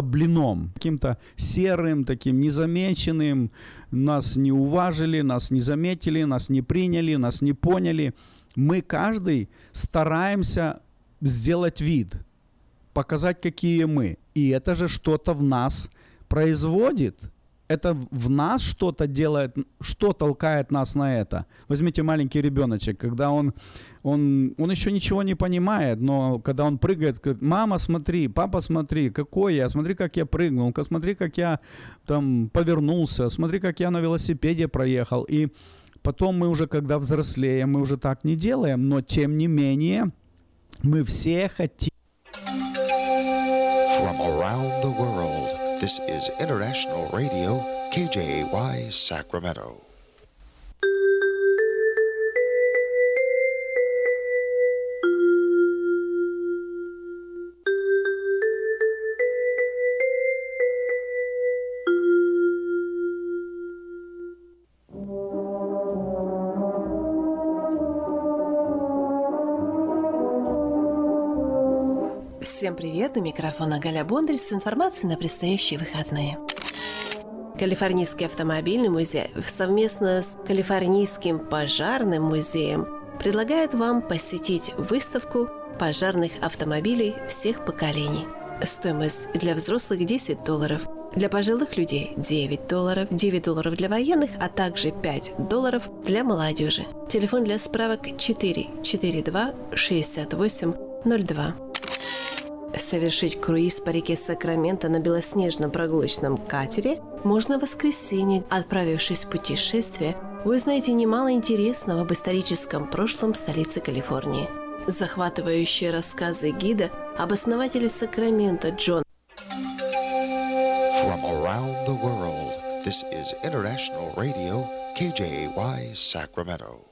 блином, каким-то серым, таким незамеченным. Нас не уважили, нас не заметили, нас не приняли, нас не поняли. Мы каждый стараемся сделать вид, показать, какие мы. И это же что-то в нас производит это в нас что-то делает, что толкает нас на это. Возьмите маленький ребеночек, когда он, он, он еще ничего не понимает, но когда он прыгает, говорит, мама, смотри, папа, смотри, какой я, смотри, как я прыгнул, смотри, как я там повернулся, смотри, как я на велосипеде проехал. И потом мы уже, когда взрослеем, мы уже так не делаем, но тем не менее мы все хотим. From around the world. This is International Radio, KJY Sacramento. Всем привет! У микрофона Галя Бондарь с информацией на предстоящие выходные. Калифорнийский автомобильный музей совместно с Калифорнийским пожарным музеем предлагает вам посетить выставку пожарных автомобилей всех поколений. Стоимость для взрослых 10 долларов, для пожилых людей 9 долларов, 9 долларов для военных, а также 5 долларов для молодежи. Телефон для справок 4 42 68 02 совершить круиз по реке Сакраменто на белоснежном прогулочном катере можно в воскресенье. Отправившись в путешествие, вы узнаете немало интересного об историческом прошлом столицы Калифорнии. Захватывающие рассказы гида об основателе Сакрамента Джон. From around the world, this is International Radio, KJY, Sacramento.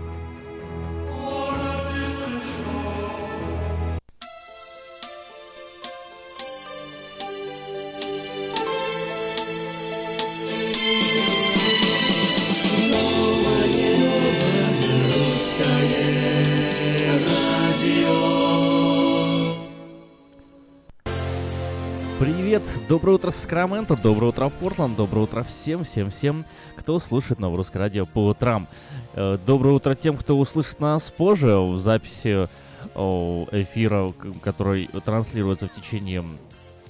Доброе утро, Сакраменто, доброе утро, Портланд, доброе утро всем, всем, всем, кто слушает Новорусское радио по утрам. Э, доброе утро тем, кто услышит нас позже в записи эфира, который транслируется в течение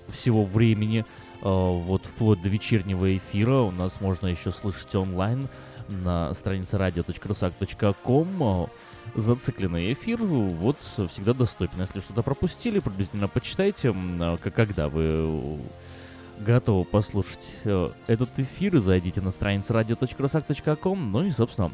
всего времени, э, вот вплоть до вечернего эфира. У нас можно еще слышать онлайн на странице radio.rusak.com зацикленный эфир, вот всегда доступен. Если что-то пропустили, приблизительно почитайте, а, когда вы готовы послушать э, этот эфир, зайдите на страницу radio.rusak.com, ну и, собственно,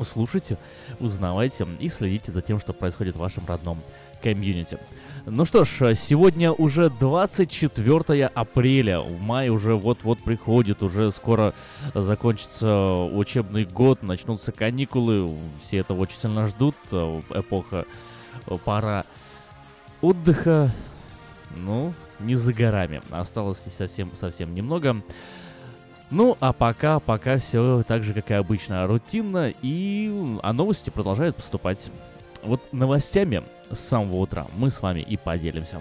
слушайте, узнавайте и следите за тем, что происходит в вашем родном комьюнити. Ну что ж, сегодня уже 24 апреля, в мае уже вот-вот приходит, уже скоро закончится учебный год, начнутся каникулы, все этого очень сильно ждут, эпоха, пора отдыха, ну, не за горами, осталось совсем, совсем немного. Ну, а пока, пока все так же, как и обычно, рутинно, и а новости продолжают поступать. Вот новостями с самого утра мы с вами и поделимся.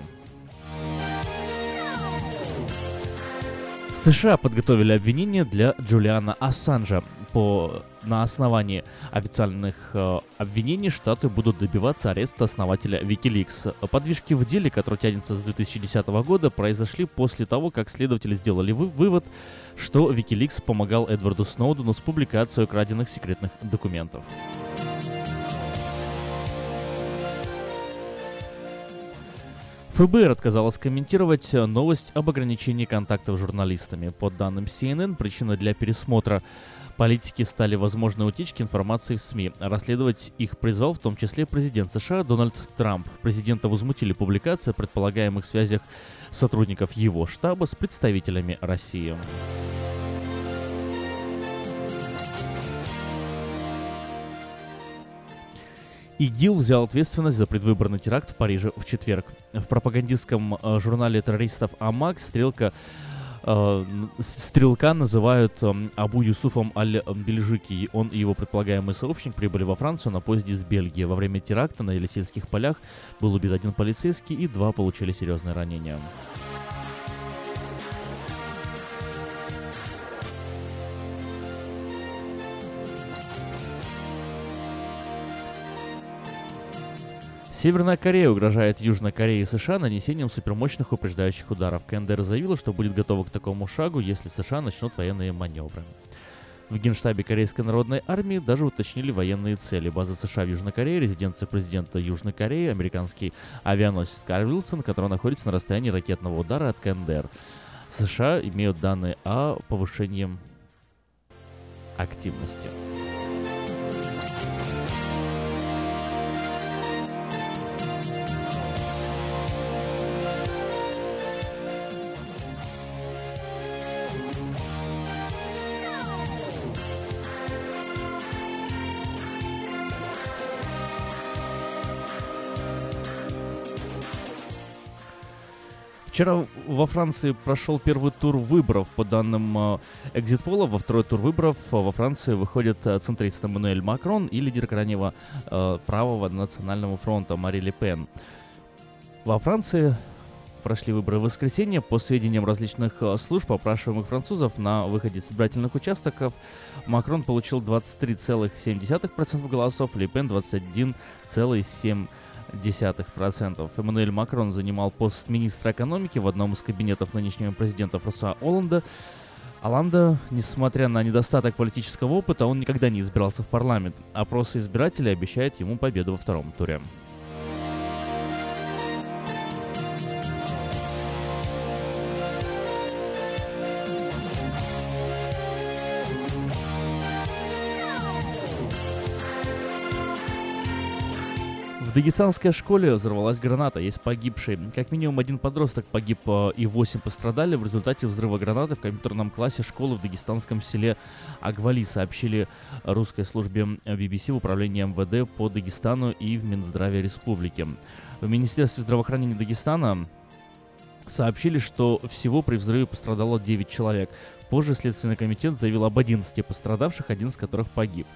США подготовили обвинение для Джулиана Ассанжа. По, на основании официальных э, обвинений Штаты будут добиваться ареста основателя Wikileaks. Подвижки в деле, который тянется с 2010 года, произошли после того, как следователи сделали вы, вывод, что Wikileaks помогал Эдварду Сноудену с публикацией украденных секретных документов. ФБР отказалась комментировать новость об ограничении контактов с журналистами. По данным CNN, причина для пересмотра политики стали возможные утечки информации в СМИ. Расследовать их призвал в том числе президент США Дональд Трамп. Президента возмутили публикации о предполагаемых связях сотрудников его штаба с представителями России. ИГИЛ взял ответственность за предвыборный теракт в Париже в четверг. В пропагандистском э, журнале террористов «Амак» стрелка э, стрелка называют э, Абу Юсуфом Аль-Бельжики. Он и его предполагаемый сообщник прибыли во Францию на поезде из Бельгии. Во время теракта на Елисейских полях был убит один полицейский и два получили серьезные ранения. Северная Корея угрожает Южной Корее и США нанесением супермощных упреждающих ударов. КНДР заявила, что будет готова к такому шагу, если США начнут военные маневры. В Генштабе Корейской народной армии даже уточнили военные цели. База США в Южной Корее, резиденция президента Южной Кореи, американский авианосец Карл Вилсон, который находится на расстоянии ракетного удара от КНДР. США имеют данные о повышении активности. Вчера во Франции прошел первый тур выборов. По данным экзитпола, во второй тур выборов э, во Франции выходит э, центрист Эммануэль Макрон и лидер крайнего э, правого национального фронта Мари Ле Пен. Во Франции прошли выборы в воскресенье. По сведениям различных служб, опрашиваемых французов на выходе с избирательных участков, Макрон получил 23,7% голосов, Ле Пен 21,7%. 0,1%. Эммануэль Макрон занимал пост министра экономики в одном из кабинетов нынешнего президента Франсуа Оланда. Оланда, несмотря на недостаток политического опыта, он никогда не избирался в парламент. Опросы избирателей обещают ему победу во втором туре. В дагестанской школе взорвалась граната, есть погибшие. Как минимум один подросток погиб э, и восемь пострадали в результате взрыва гранаты в компьютерном классе школы в дагестанском селе Агвали, сообщили русской службе BBC в управлении МВД по Дагестану и в Минздраве республики. В Министерстве здравоохранения Дагестана сообщили, что всего при взрыве пострадало 9 человек. Позже Следственный комитет заявил об 11 пострадавших, один из которых погиб.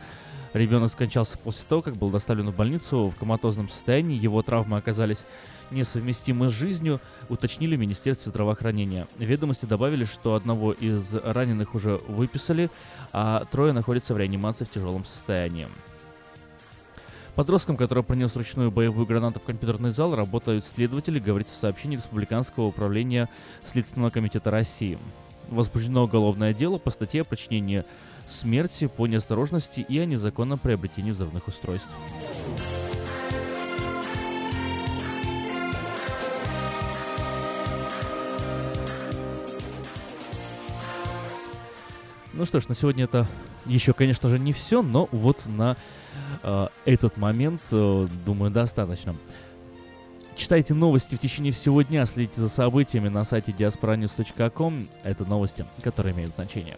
Ребенок скончался после того, как был доставлен в больницу в коматозном состоянии. Его травмы оказались несовместимы с жизнью, уточнили в Министерстве здравоохранения. Ведомости добавили, что одного из раненых уже выписали, а трое находятся в реанимации в тяжелом состоянии. Подростком, который принес ручную боевую гранату в компьютерный зал, работают следователи, говорится в сообщении Республиканского управления Следственного комитета России. Возбуждено уголовное дело по статье о причинении смерти по неосторожности и о незаконном приобретении взрывных устройств. Ну что ж, на сегодня это еще, конечно же, не все, но вот на э, этот момент, э, думаю, достаточно. Читайте новости в течение всего дня, следите за событиями на сайте diasporanews.com. Это новости, которые имеют значение.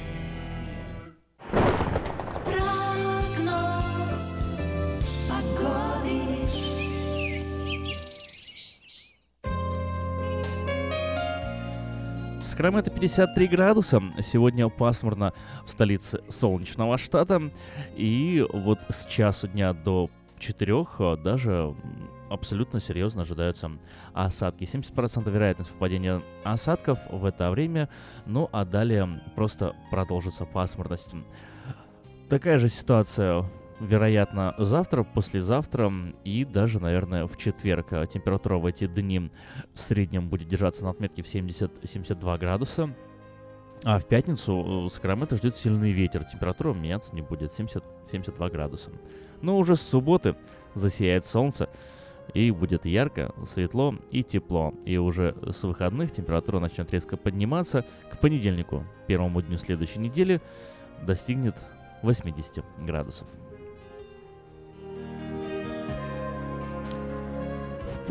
Сакраменто 53 градуса. Сегодня пасмурно в столице солнечного штата. И вот с часу дня до 4 даже м, абсолютно серьезно ожидаются осадки. 70% вероятность впадения осадков в это время. Ну а далее просто продолжится пасмурность. Такая же ситуация вероятно, завтра, послезавтра и даже, наверное, в четверг. А Температура в эти дни в среднем будет держаться на отметке в 70-72 градуса. А в пятницу э, Сакраменто ждет сильный ветер. Температура меняться не будет. 70, 72 градуса. Но уже с субботы засияет солнце. И будет ярко, светло и тепло. И уже с выходных температура начнет резко подниматься. К понедельнику, первому дню следующей недели, достигнет 80 градусов.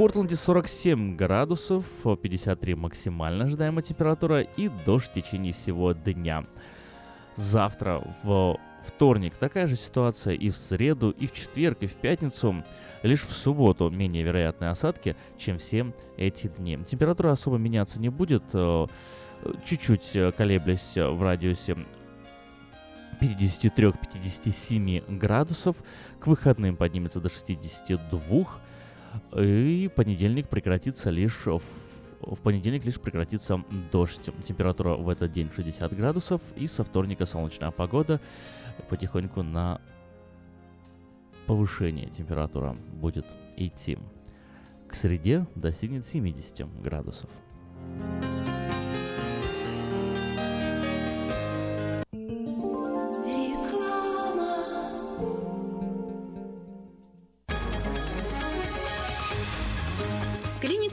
Портленде 47 градусов, 53 максимально ожидаемая температура и дождь в течение всего дня. Завтра в вторник такая же ситуация и в среду, и в четверг, и в пятницу. Лишь в субботу менее вероятные осадки, чем все эти дни. Температура особо меняться не будет, э, чуть-чуть э, колеблясь в радиусе 53-57 градусов. К выходным поднимется до 62. И понедельник прекратится лишь в в понедельник лишь прекратится дождь. Температура в этот день 60 градусов. И со вторника солнечная погода потихоньку на повышение температура будет идти. К среде достигнет 70 градусов.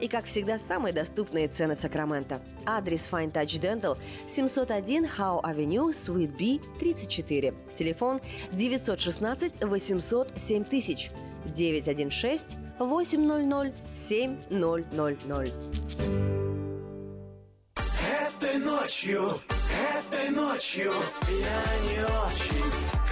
И, как всегда, самые доступные цены в Сакраменто. Адрес Fine Touch Dental 701 Howe Avenue, Suite B, 34. Телефон 916 800 7000 916 800 7000. Этой ночью, этой ночью я не очень.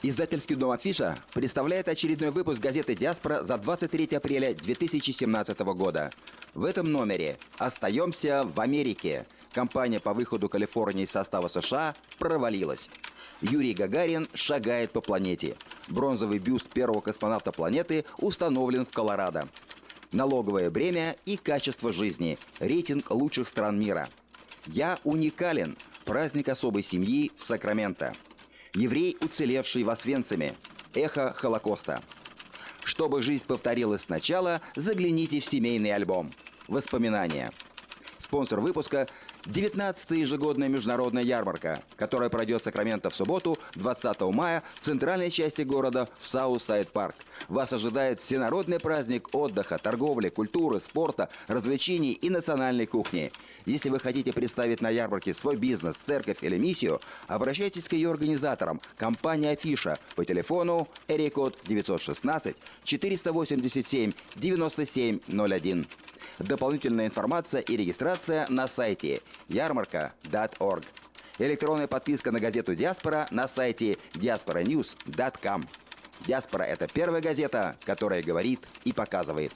Издательский дом «Афиша» представляет очередной выпуск газеты «Диаспора» за 23 апреля 2017 года. В этом номере «Остаемся в Америке». Компания по выходу Калифорнии из состава США провалилась. Юрий Гагарин шагает по планете. Бронзовый бюст первого космонавта планеты установлен в Колорадо. Налоговое бремя и качество жизни. Рейтинг лучших стран мира. «Я уникален». Праздник особой семьи в Сакраменто. Еврей, уцелевший в Освенциме. Эхо Холокоста. Чтобы жизнь повторилась сначала, загляните в семейный альбом. Воспоминания. Спонсор выпуска – 19-я ежегодная международная ярмарка, которая пройдет в Сакраменто в субботу, 20 мая, в центральной части города в Southside Park. Вас ожидает всенародный праздник отдыха, торговли, культуры, спорта, развлечений и национальной кухни. Если вы хотите представить на ярмарке свой бизнес, церковь или миссию, обращайтесь к ее организаторам, компания «Афиша» по телефону area code 916 487 9701. Дополнительная информация и регистрация на сайте ярмарка.org. Электронная подписка на газету «Диаспора» на сайте diasporanews.com. «Диаспора» — это первая газета, которая говорит и показывает.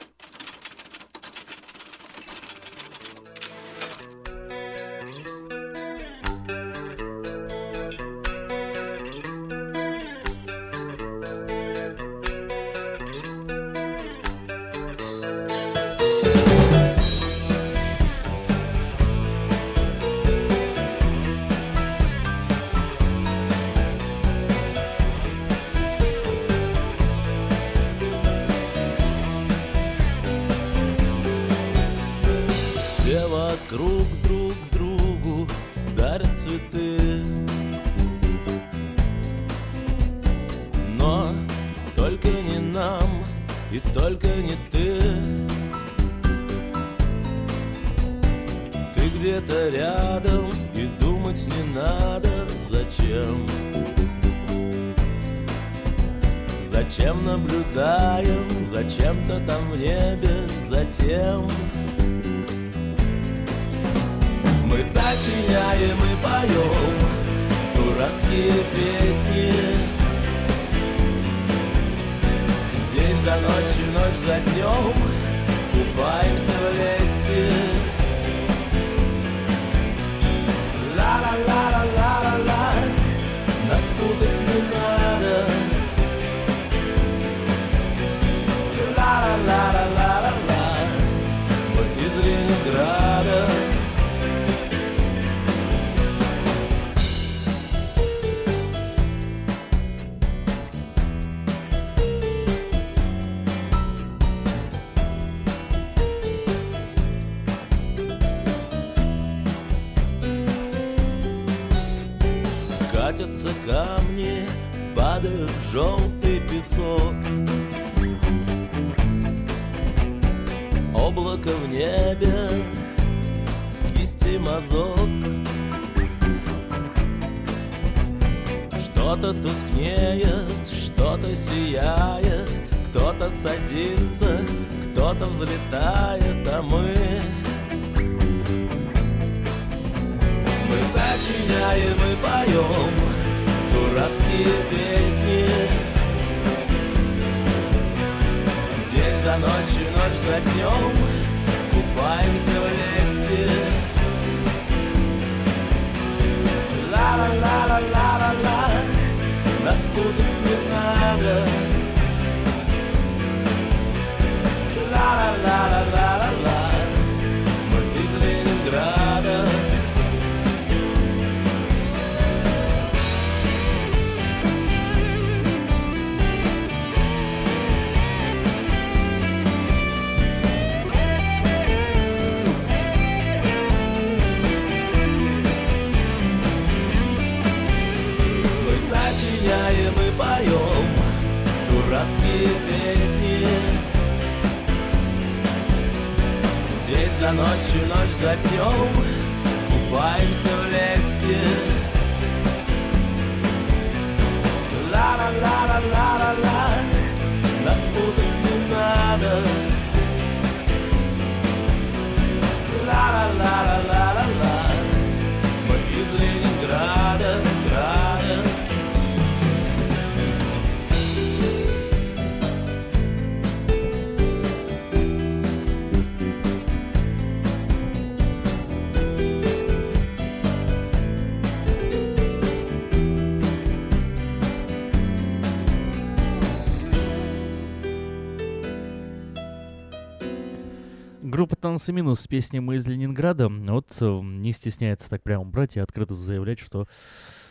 Группа «Танцы минус» с песней «Мы из Ленинграда» вот э, не стесняется так прямо брать и открыто заявлять, что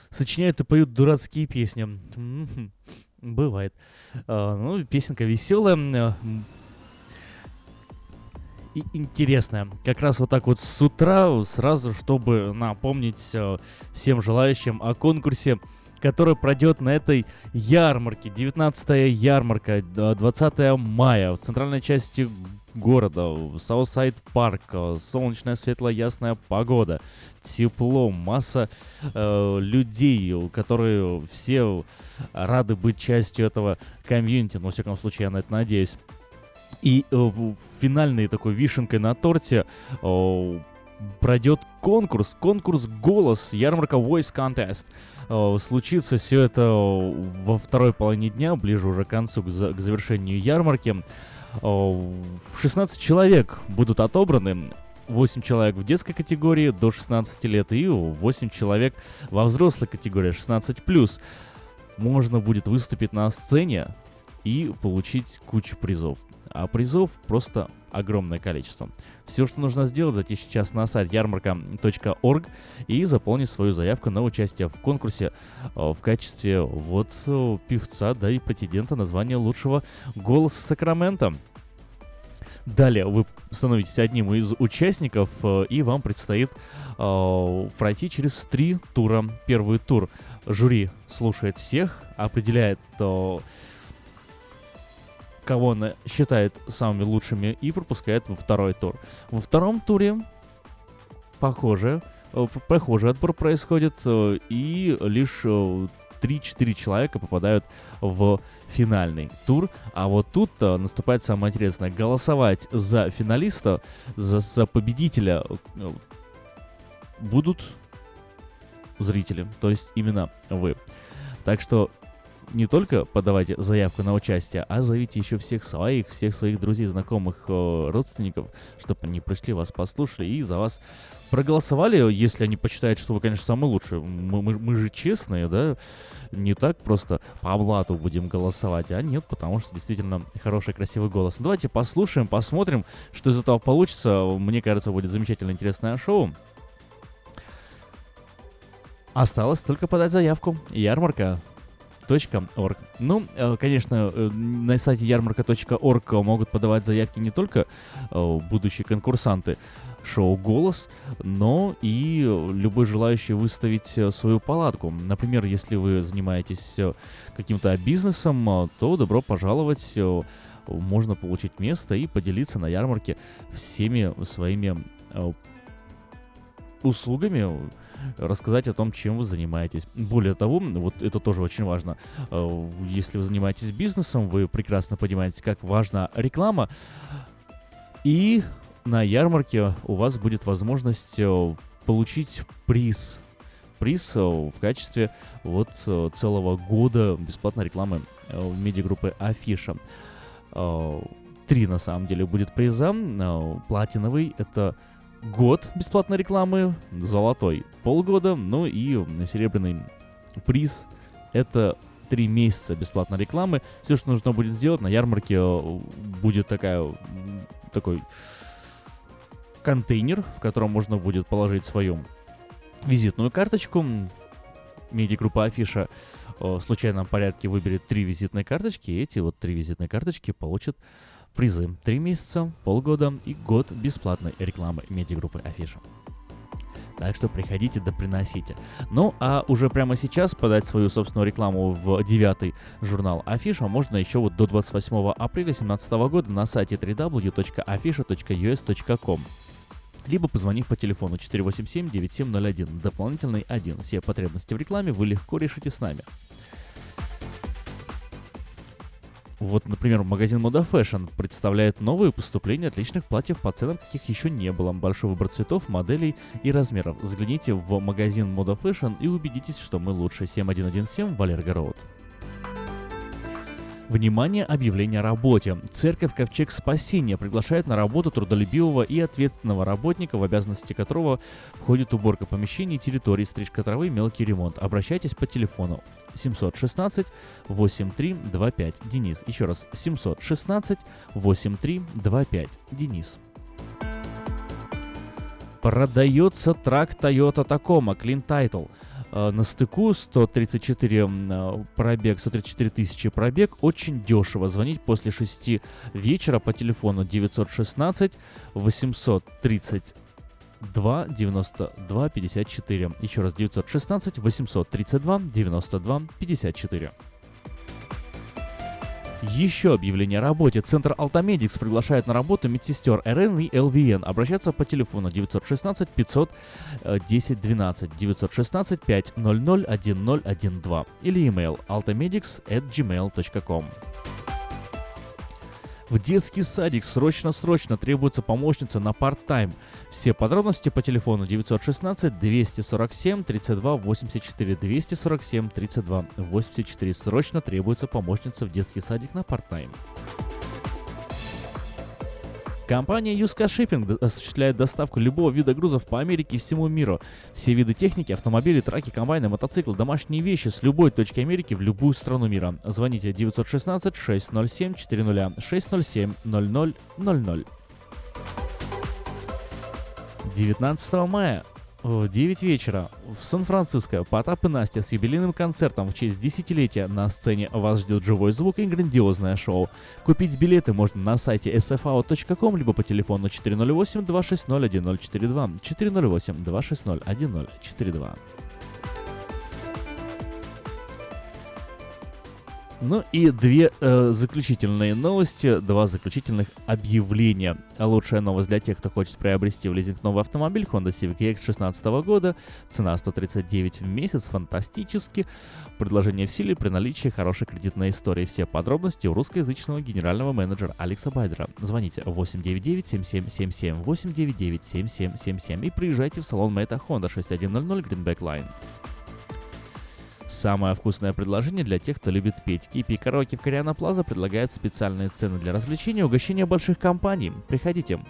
сочиняют и поют дурацкие песни. Бывает. А, ну, песенка веселая. э, И интересная. Как раз вот так вот с утра, сразу, чтобы напомнить э, всем желающим о конкурсе, который пройдет на этой ярмарке. 19 ярмарка, э, 20 мая в центральной части города, Southside Park, э, солнечная, светлая, ясная погода, тепло, масса э, людей, которые все рады быть частью этого комьюнити, но, во всяком случае, я на это надеюсь. И э, финальной такой вишенкой на торте э, пройдет конкурс, конкурс «Голос», ярмарка Voice Contest. Э, Случится все это во второй половине дня, ближе уже к концу, к завершению ярмарки. Э, 16 человек будут отобраны. 8 человек в детской категории до 16 лет и 8 человек во взрослой категории 16+. Можно будет выступить на сцене и получить кучу призов. А призов просто огромное количество. Все, что нужно сделать, зайти сейчас на сайт ярмарка.орг и заполнить свою заявку на участие в конкурсе э, в качестве вот э, певца, да и претендента на звание лучшего голоса Сакрамента. Далее вы становитесь одним из участников, э, и вам предстоит э, пройти через три тура. Первый тур жюри слушает всех, определяет, э, кого он считает самыми лучшими, и пропускает во второй тур. Во втором туре похоже, э, похожий отбор происходит, э, и лишь э, 3-4 человека попадают в финальный тур. А вот тут э, наступает самое интересное. Голосовать за финалиста, за, за победителя э, будут зрители, то есть именно вы. Так что не только подавайте заявку на участие, а зовите еще всех своих, всех своих друзей, знакомых, э, родственников, чтобы они пришли, вас послушали и за вас проголосовали, если они посчитают, что вы, конечно, самый лучший. Мы, мы- мы же честные, да? Не так просто по блату будем голосовать, а нет, потому что действительно хороший, красивый голос. Ну, Давайте послушаем, посмотрим, что из этого получится. Мне кажется, будет замечательно интересное шоу. Осталось только подать заявку. Ярмарка .org. Ну, э, конечно, э, на сайте ярмарка.орг могут подавать заявки не только э, будущие конкурсанты, шоу «Голос», но и любой желающий выставить свою палатку. Например, если вы занимаетесь каким-то бизнесом, то добро пожаловать, можно получить место и поделиться на ярмарке всеми своими услугами, рассказать о том, чем вы занимаетесь. Более того, вот это тоже очень важно. э, Если вы занимаетесь бизнесом, вы прекрасно понимаете, как важна реклама. И на ярмарке у вас будет возможность э, получить приз. Приз э, в качестве вот целого года бесплатной рекламы медиагруппы Афиша. Три на самом деле будет приза. Платиновый это год бесплатной рекламы, золотой полгода, ну и серебряный приз это три месяца бесплатной рекламы. Все, что нужно будет сделать на ярмарке, э, будет такая, такой контейнер, в котором можно будет положить свою визитную карточку. Медиагруппа Афиша э, в случайном порядке выберет три визитные карточки, и эти вот три визитные карточки получат призы. Три месяца, полгода и год бесплатной рекламы медиагруппы Афиша. Так что приходите да приносите. Ну, а уже прямо сейчас подать свою собственную рекламу в девятый журнал Афиша можно еще вот до 28 апреля 2017 года на сайте www.afisha.us.com либо позвонив по телефону 487-9701, дополнительный 1. Все потребности в рекламе вы легко решите с нами. Вот, например, магазин Moda Fashion представляет новые поступления отличных платьев по ценам, каких еще не было. Большой выбор цветов, моделей и размеров. Загляните в магазин Moda Fashion и убедитесь, что мы лучше. 7117 Валерго Роуд. Внимание, объявление о работе. Церковь Ковчег Спасения приглашает на работу трудолюбивого и ответственного работника, в обязанности которого входит уборка помещений, территорий, стрижка травы, мелкий ремонт. Обращайтесь по телефону 716 8325 Денис. Еще раз 716 8325 Денис. Продается трак Toyota Tacoma Clean Title. Э, На стыку 134 м, э, пробег, 134 тысячи пробег. Очень дешево. Звонить после 6 вечера по телефону 916 832 92 54. Еще раз 916 832 92 54. Еще объявление о работе. Центр Алтамедикс приглашает на работу медсестер РН и ЛВН. Обращаться по телефону 916 500 э, 10 12 916 500 1012 или email altamedics at gmail.com. В детский садик срочно-срочно требуется помощница на парт-тайм. Все подробности по телефону 916 247 32 84 247 32 84. Срочно требуется помощница в детский садик на парт-тайм. Компания Юска Shipping осуществляет доставку любого вида грузов по Америке и всему миру. Все виды техники, автомобили, траки, комбайны, мотоциклы, домашние вещи с любой точки Америки в любую страну мира. Звоните 916 607 400 607 0000. 19 мая в 9 вечера в Сан-Франциско. Потап и Настя с юбилейным концертом в честь десятилетия. На сцене вас ждет живой звук и грандиозное шоу. Купить билеты можно на сайте sfao.com либо по телефону 408-260-1042 408-260-1042 Ну и две э, заключительные новости, два заключительных объявления. Лучшая новость для тех, кто хочет приобрести в лизинг новый автомобиль Honda Civic EX 2016 года. Цена 139 в месяц, фантастически. Предложение в силе при наличии хорошей кредитной истории. Все подробности у русскоязычного генерального менеджера Алекса Байдера. Звоните 899-7777, 899-7777 и приезжайте в салон Мэйта Honda 6100 Greenback Line. Самое вкусное предложение для тех, кто любит петь. Кипи Караоке в Кориана Плаза предлагает специальные цены для развлечения и угощения больших компаний. Приходите.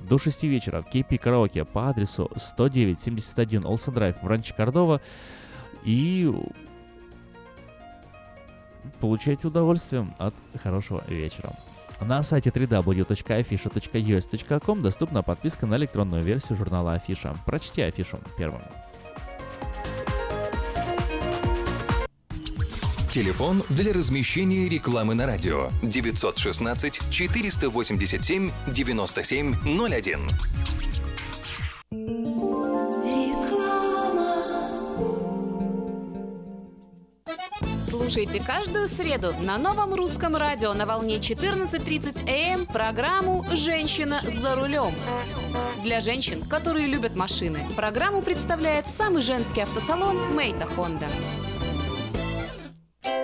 До 6 вечера в KP Караоке по адресу 10971 Олсен Драйв в Ранче Кордова. И получайте удовольствие от хорошего вечера. На сайте www.afisha.us.com доступна подписка на электронную версию журнала Афиша. Прочти афишу первым. Телефон для размещения рекламы на радио 916 487 9701. Слушайте каждую среду на новом русском радио на волне 14.30 м эм программу «Женщина за рулем». Для женщин, которые любят машины, программу представляет самый женский автосалон «Мейта Хонда».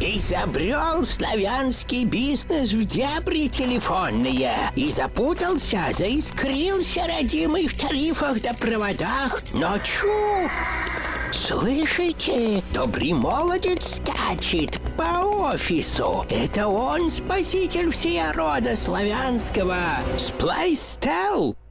Изобрел славянский бизнес в дебри телефонные И запутался, заискрился родимый в тарифах да проводах Но чу! Слышите? Добрый молодец скачет по офису. Это он спаситель всея рода славянского. Сплайстел.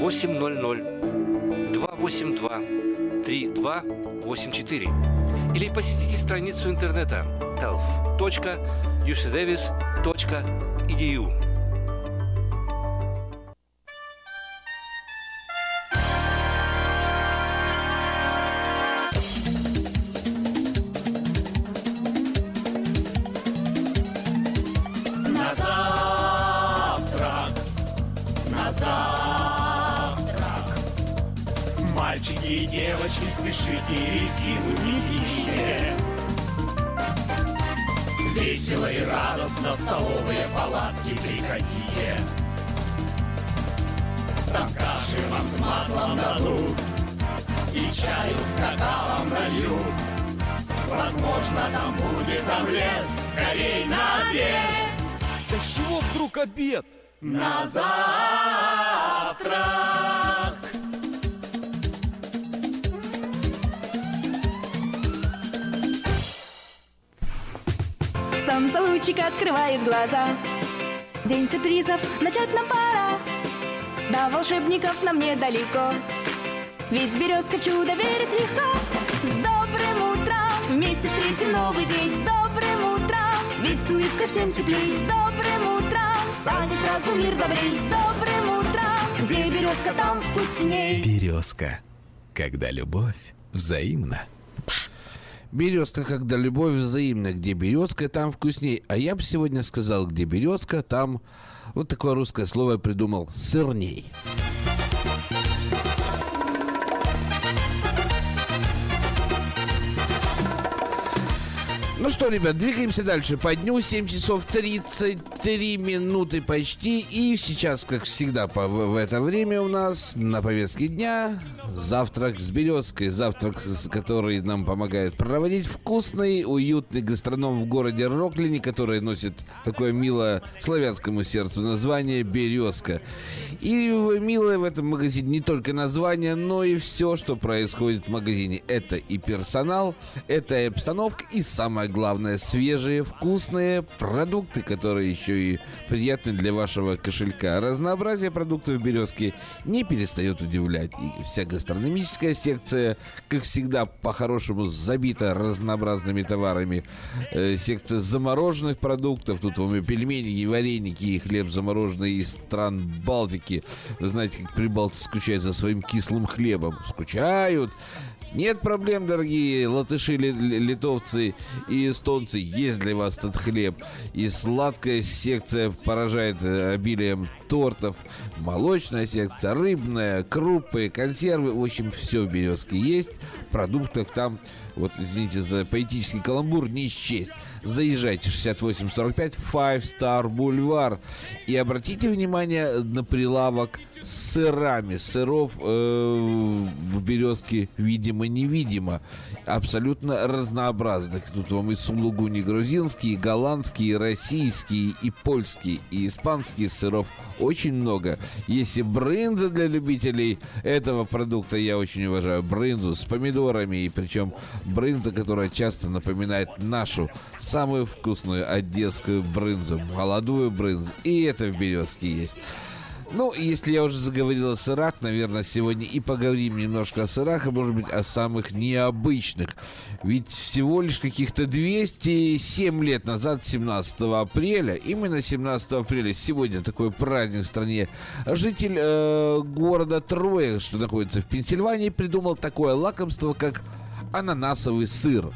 800 282 3284 или посетите страницу интернета health.ucdavis.edu. Мальчики и девочки, спешите, резину не Весело и радостно в столовые палатки приходите. Там каши вам с маслом дадут, и чаю с какао нальют. Возможно, там будет омлет, скорей на обед. Да чего вдруг обед? На завтрак. Солнце лучик открывает глаза. День сюрпризов, начать нам пора. До волшебников нам недалеко. Ведь с березкой в чудо верить легко. С добрым утром! Вместе встретим новый день. С добрым утром! Ведь с всем теплей. С добрым утром! Станет сразу мир добрей. С добрым утром! Где березка, там вкусней. Березка. Когда любовь взаимна. Березка, когда любовь взаимна, где березка, там вкусней. А я бы сегодня сказал, где березка, там вот такое русское слово я придумал сырней. Ну что, ребят, двигаемся дальше. По дню 7 часов 33 минуты почти. И сейчас, как всегда, по, в, это время у нас на повестке дня завтрак с березкой. Завтрак, который нам помогает проводить вкусный, уютный гастроном в городе Роклине, который носит такое милое славянскому сердцу название «Березка». И милое в этом магазине не только название, но и все, что происходит в магазине. Это и персонал, это и обстановка, и самое главное, свежие, вкусные продукты, которые еще и приятны для вашего кошелька. Разнообразие продуктов в «Березке» не перестает удивлять. И вся гастрономическая секция, как всегда, по-хорошему забита разнообразными товарами. Э, секция замороженных продуктов. Тут вам и пельмени, и вареники, и хлеб замороженный из стран Балтики. Вы знаете, как прибалты скучают за своим кислым хлебом. Скучают. Нет проблем, дорогие латыши, ли- ли- литовцы и эстонцы. Есть для вас этот хлеб. И сладкая секция поражает э, обилием тортов. Молочная секция, рыбная, крупы, консервы. В общем, все в Березке есть. Продуктов там, вот извините за поэтический каламбур, не счесть. Заезжайте 6845 Five Star Бульвар. И обратите внимание на прилавок сырами. Сыров э, в березке видимо-невидимо. Абсолютно разнообразных. Тут вам и сулугуни грузинские, и голландские, и российские, и польские, и испанские сыров. Очень много. Есть и брынза для любителей этого продукта. Я очень уважаю брынзу с помидорами. И причем брынза, которая часто напоминает нашу самую вкусную одесскую брынзу. Молодую брынзу. И это в березке есть. Ну, если я уже заговорил о сырах, наверное, сегодня и поговорим немножко о сырах, и, может быть, о самых необычных. Ведь всего лишь каких-то 207 лет назад, 17 апреля, именно 17 апреля, сегодня такой праздник в стране, житель э, города Троя, что находится в Пенсильвании, придумал такое лакомство, как ананасовый сыр.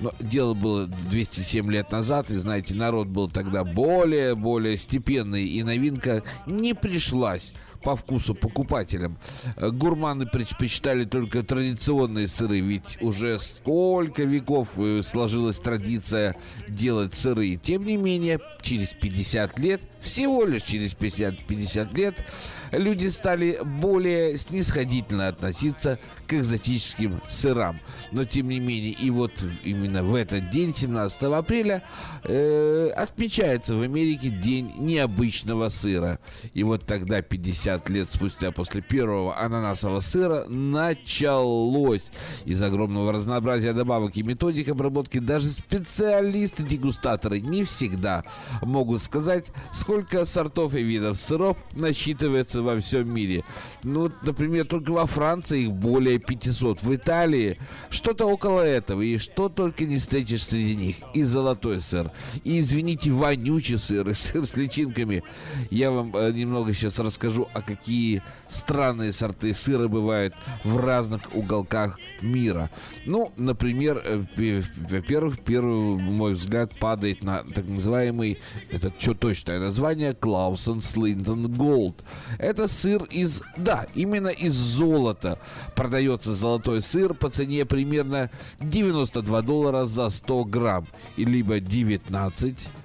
Но дело было 207 лет назад, и, знаете, народ был тогда более-более степенный, и новинка не пришлась по вкусу покупателям. Э, Гурманы предпочитали только традиционные сыры, ведь уже сколько веков э, сложилась традиция делать сыры. Тем не менее, через 50 лет, всего лишь через 50, 50 лет, люди стали более снисходительно относиться к экзотическим сырам. Но тем не менее, и вот именно в этот день, 17 апреля, э, отмечается в Америке День необычного сыра. И вот тогда, 50 лет спустя после первого ананасового сыра, началось. Из огромного разнообразия добавок и методик обработки даже специалисты-дегустаторы не всегда могут сказать, сколько сортов и видов сыров насчитывается во всем мире. Ну, например, только во Франции их более 500. В Италии что-то около этого. И что только не встретишь среди них. И золотой сыр. И, извините, вонючий сыр. И сыр с личинками. Я вам э, немного сейчас расскажу, а какие странные сорты сыра бывают в разных уголках мира. Ну, например, э, пе- во-первых, первый мой взгляд падает на так называемый, это что точное название, Клаусен Слинтон Голд. Это сыр из, да, именно из золота. Продается золотой сыр по цене примерно 92 доллара за 100 грамм. Либо 19 Ой,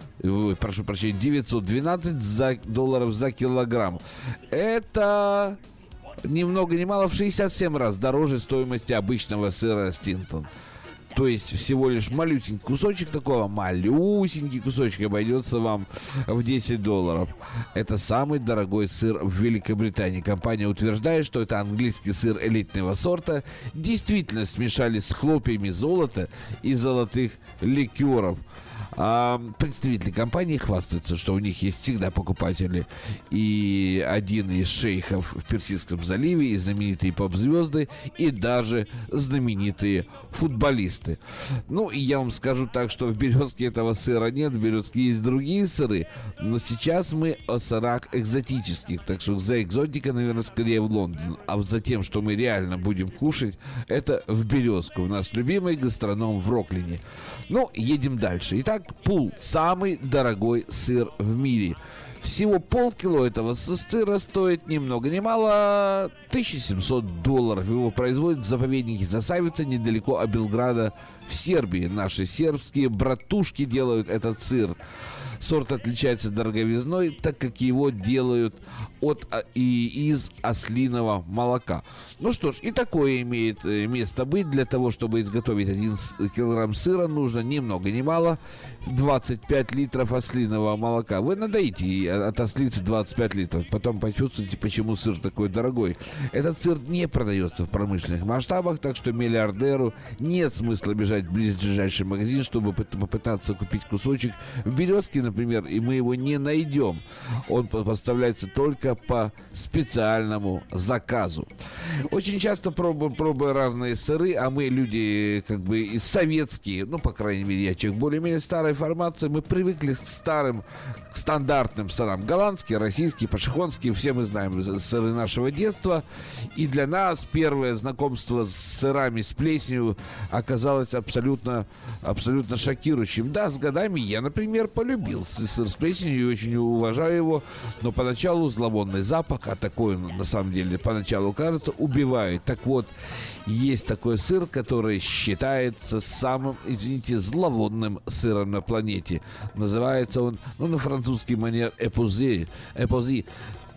прошу прощения, 912 за, долларов за килограмм. Это ни много ни мало в 67 раз дороже стоимости обычного сыра Стинтон. То есть всего лишь малюсенький кусочек такого, малюсенький кусочек обойдется вам в 10 долларов. Это самый дорогой сыр в Великобритании. Компания утверждает, что это английский сыр элитного сорта. Действительно смешали с хлопьями золота и золотых ликеров. А представители компании хвастаются, что у них есть всегда покупатели. И один из шейхов в Персидском заливе, и знаменитые поп-звезды, и даже знаменитые футболисты. Ну, и я вам скажу так, что в Березке этого сыра нет, в Березке есть другие сыры, но сейчас мы о сырах экзотических, так что за экзотика, наверное, скорее в Лондон. А за тем, что мы реально будем кушать, это в Березку, в наш любимый гастроном в Роклине. Ну, едем дальше. Итак, Блэкпул – самый дорогой сыр в мире. Всего полкило этого сыра стоит ни много ни мало 1700 долларов. Его производят в заповеднике Засавица недалеко от Белграда в Сербии. Наши сербские братушки делают этот сыр. Сорт отличается дороговизной, так как его делают от а, и из ослиного молока. Ну что ж, и такое имеет э, место быть. Для того, чтобы изготовить 1 килограмм сыра, нужно ни много ни мало 25 литров ослиного молока. Вы надоите от ослицы 25 литров. Потом почувствуете, почему сыр такой дорогой. Этот сыр не продается в промышленных масштабах, так что миллиардеру нет смысла бежать в ближайший магазин, чтобы попытаться купить кусочек в Березке, например, и мы его не найдем. Он поставляется только по специальному заказу. Очень часто пробуем, пробуя разные сыры, а мы люди как бы советские, ну, по крайней мере, я человек более-менее старой формации, мы привыкли к старым, к стандартным сырам. Голландские, российские, пашихонские, все мы знаем сыры нашего детства. И для нас первое знакомство с сырами с плесенью оказалось абсолютно, абсолютно шокирующим. Да, с годами я, например, полюбил сыр с плесенью и очень уважаю его, но поначалу зловонный запах, а такой он на самом деле поначалу кажется, убивает. Так вот, есть такой сыр, который считается самым, извините, зловонным сыром на планете. Называется он, ну, на французский манер эпози. эпози.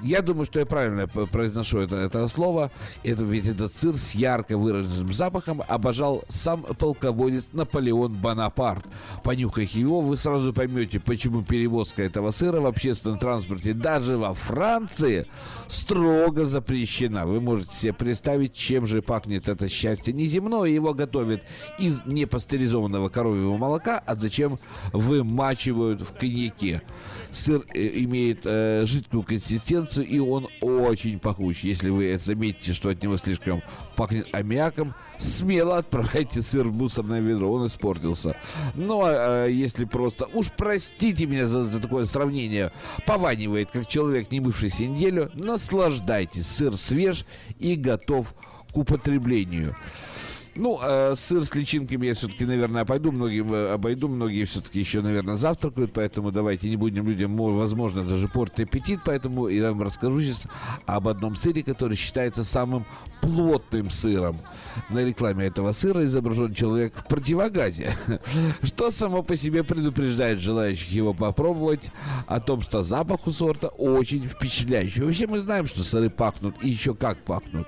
Я думаю, что я правильно произношу это, это слово. Это ведь этот сыр с ярко выраженным запахом обожал сам полководец Наполеон Бонапарт. Понюхав его, вы сразу поймете, почему перевозка этого сыра в общественном транспорте даже во Франции строго запрещена. Вы можете себе представить, чем же пахнет это счастье неземное. Его готовят из непастеризованного коровьего молока, а зачем вымачивают в коньяке. Сыр э, имеет э, жидкую консистенцию, и он очень пахуч. Если вы заметите, что от него слишком пахнет аммиаком, смело отправляйте сыр в мусорное ведро, он испортился. Ну, а, а если просто, уж простите меня за, за такое сравнение, пованивает, как человек, не мывшийся неделю, наслаждайтесь. Сыр свеж и готов к употреблению. Ну, э, сыр с личинками я все-таки, наверное, обойду. Многие, э, обойду. Многие все-таки еще, наверное, завтракают. Поэтому давайте не будем людям, возможно, даже портить аппетит. Поэтому я вам расскажу сейчас об одном сыре, который считается самым плотным сыром. На рекламе этого сыра изображен человек в противогазе, что само по себе предупреждает желающих его попробовать о том, что запах у сорта очень впечатляющий. Вообще мы знаем, что сыры пахнут и еще как пахнут.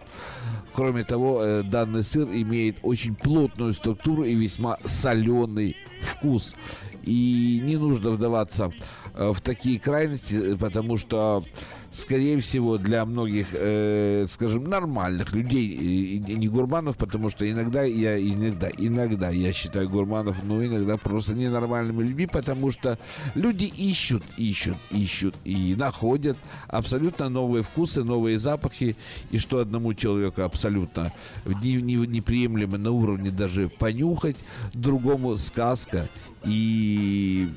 Кроме того, э, данный сыр имеет очень плотную структуру и весьма соленый вкус. И не нужно вдаваться э, в такие крайности, потому что скорее всего, для многих, э, скажем, нормальных людей, не гурманов, потому что иногда я, иногда, иногда я считаю гурманов, но иногда просто ненормальными людьми, потому что люди ищут, ищут, ищут и находят абсолютно новые вкусы, новые запахи, и что одному человеку абсолютно не, не, неприемлемо на уровне даже понюхать, другому сказка, и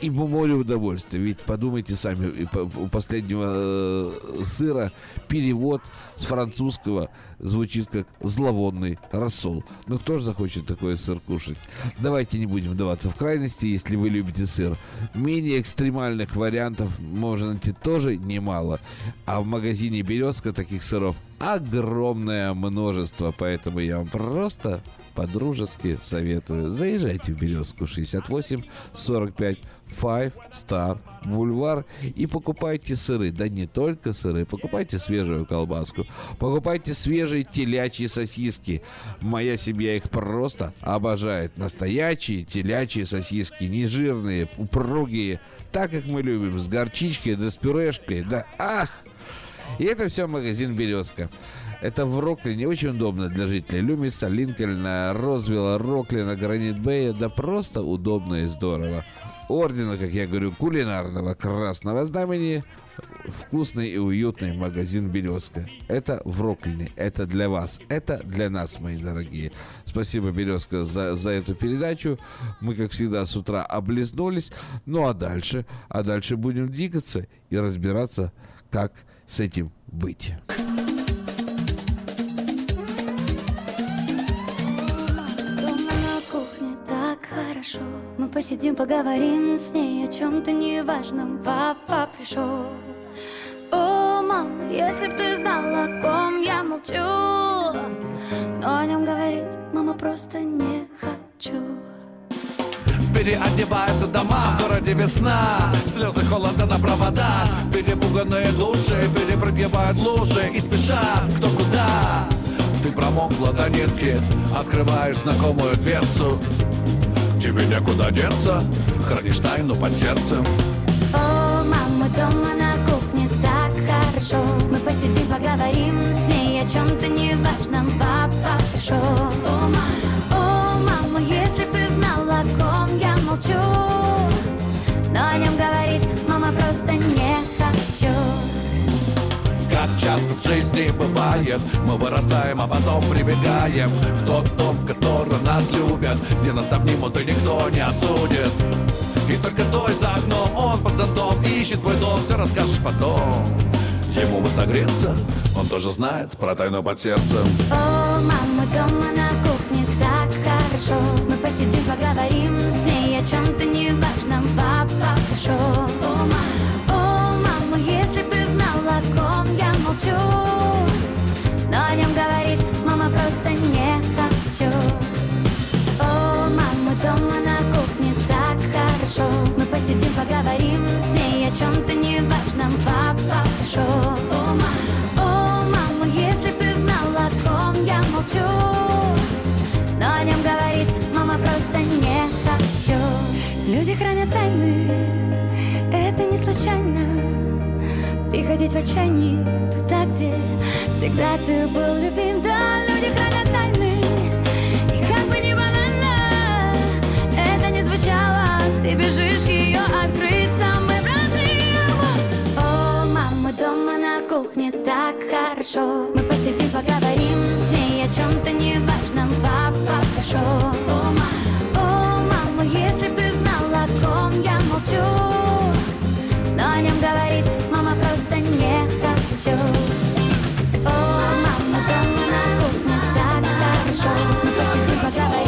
и море удовольствия. Ведь подумайте сами, у последнего э, сыра перевод с французского звучит как зловонный рассол. Ну кто же захочет такой сыр кушать? Давайте не будем вдаваться в крайности, если вы любите сыр. Менее экстремальных вариантов можно найти тоже немало. А в магазине «Березка» таких сыров огромное множество. Поэтому я вам просто по-дружески советую. Заезжайте в «Березку» 68 45 Five Star Бульвар и покупайте сыры. Да не только сыры, покупайте свежую колбаску, покупайте свежие телячьи сосиски. Моя семья их просто обожает. Настоящие телячьи сосиски, не жирные, упругие, так как мы любим, с горчичкой да с пюрешкой. Да ах! И это все магазин «Березка». Это в Роклине очень удобно для жителей Люмиса, Линкольна, Розвилла, Роклина, Гранит-Бэя. Да просто удобно и здорово ордена, как я говорю, кулинарного красного знамени вкусный и уютный магазин «Березка». Это в Роклине, это для вас, это для нас, мои дорогие. Спасибо, «Березка», за, за эту передачу. Мы, как всегда, с утра облизнулись. Ну, а дальше? А дальше будем двигаться и разбираться, как с этим быть. Посидим, поговорим с ней о чем-то неважном. Папа пришел. О, мама, если б ты знала, о ком я молчу, но о нем говорить, мама, просто не хочу. Переодеваются дома, в городе весна Слезы холода на проводах Перепуганные души перепрыгивают лужи И спешат кто куда Ты промокла до нитки Открываешь знакомую дверцу Тебе некуда деться Хранишь тайну под сердцем. О, мама, дома на кухне так хорошо. Мы посидим, поговорим с ней о чем-то неважном Папа пришел О, мама, о, мама, если ты знала, о ком я молчу. Но о нем говорить, мама, просто не хочу часто в жизни бывает. Мы вырастаем, а потом прибегаем В тот дом, в котором нас любят Где нас обнимут и никто не осудит. И только дождь за окном, он под зонтом Ищет твой дом, все расскажешь потом. Ему бы согреться, он тоже знает про тайну под сердцем. О, мама, дома на кухне так хорошо. Мы посидим, поговорим с ней о чем-то неважном Папа пришел молчу Но о нем говорить, мама, просто не хочу. О, мама, дома на кухне так хорошо. Мы посидим, поговорим с ней о чем-то неважном Папа пришел О, мама, о, мама, если ты знала, о ком я молчу. Но о нем говорить, мама, просто не хочу. Люди хранят тайны, это не случайно Приходить в отчаянии туда, где всегда ты был любим. Да, люди хранят тайны, и как бы ни банально Это не звучало, ты бежишь ее открыть. Самые родные О, мама, дома на кухне так хорошо. Мы посидим, поговорим с ней о чем-то неважном Папа пришел О, мама, если б ты знала, о ком я молчу Но о нем говорить, мама, просто не хочу. О, мама, дома на кухне так хорошо. Мы посидим, поговорим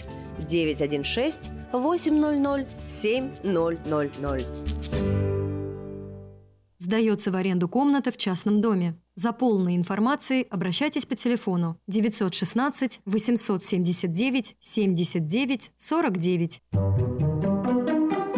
916 800 7000. Сдается в аренду комната в частном доме. За полной информацией обращайтесь по телефону 916 879 79 49.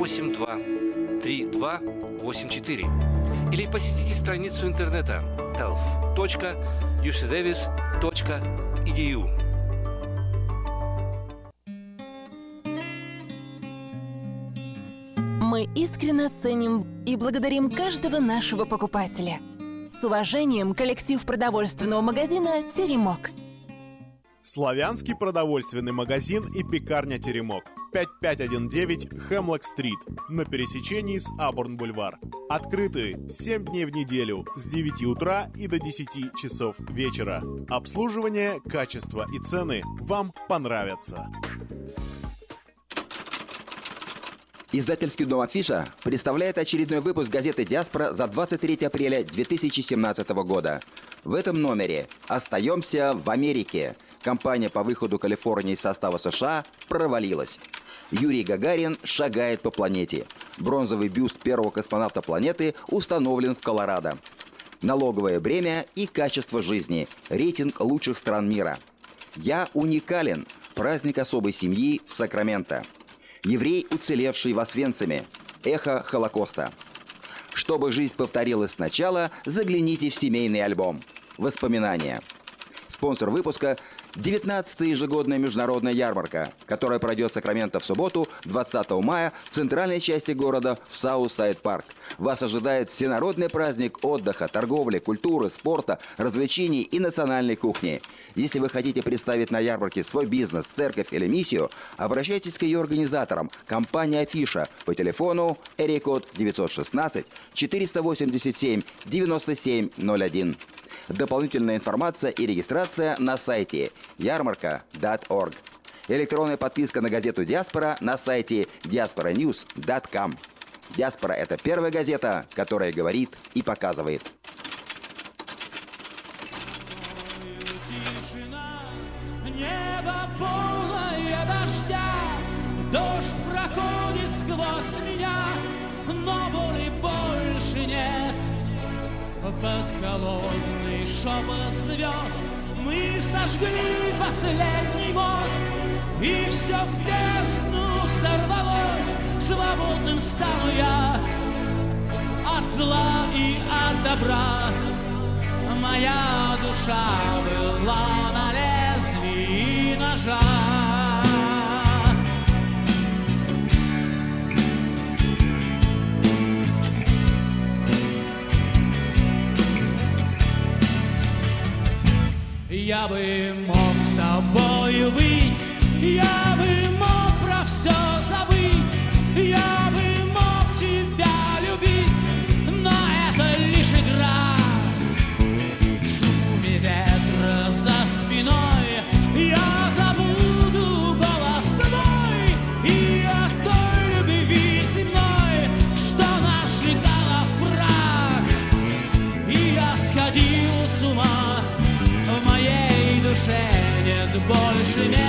282 3284 или посетите страницу интернета health.ucdavis.edu. Мы искренне ценим и благодарим каждого нашего покупателя. С уважением, коллектив продовольственного магазина «Теремок». Славянский продовольственный магазин и пекарня «Теремок». 5519 Хемлок-стрит на пересечении с Абурн-бульвар. Открыты 7 дней в неделю с 9 утра и до 10 часов вечера. Обслуживание, качество и цены вам понравятся. Издательский дом «Афиша» представляет очередной выпуск газеты «Диаспора» за 23 апреля 2017 года. В этом номере «Остаемся в Америке». Компания по выходу Калифорнии из состава США провалилась. Юрий Гагарин шагает по планете. Бронзовый бюст первого космонавта планеты установлен в Колорадо. Налоговое бремя и качество жизни. Рейтинг лучших стран мира. «Я уникален». Праздник особой семьи в Сакраменто. Еврей, уцелевший в Освенциме. Эхо Холокоста. Чтобы жизнь повторилась сначала, загляните в семейный альбом. Воспоминания. Спонсор выпуска 19-я ежегодная международная ярмарка, которая пройдет в Сакраменто в субботу, 20 мая, в центральной части города, в Southside Park. Вас ожидает всенародный праздник отдыха, торговли, культуры, спорта, развлечений и национальной кухни. Если вы хотите представить на ярмарке свой бизнес, церковь или миссию, обращайтесь к ее организаторам, компания «Афиша» по телефону area code 916 487 9701. Дополнительная информация и регистрация на сайте ярмарка.org. Электронная подписка на газету «Диаспора» на сайте diasporanews.com. «Диаспора» — это первая газета, которая говорит и показывает. Дождь проходит сквозь меня, но боли больше нет. Под холодный шепот звезд мы сожгли последний мост, и все в бездну сорвалось, свободным стану я от зла и от добра. Моя душа была на лезвии ножа. Я бы мог с тобою быть, я нет больше места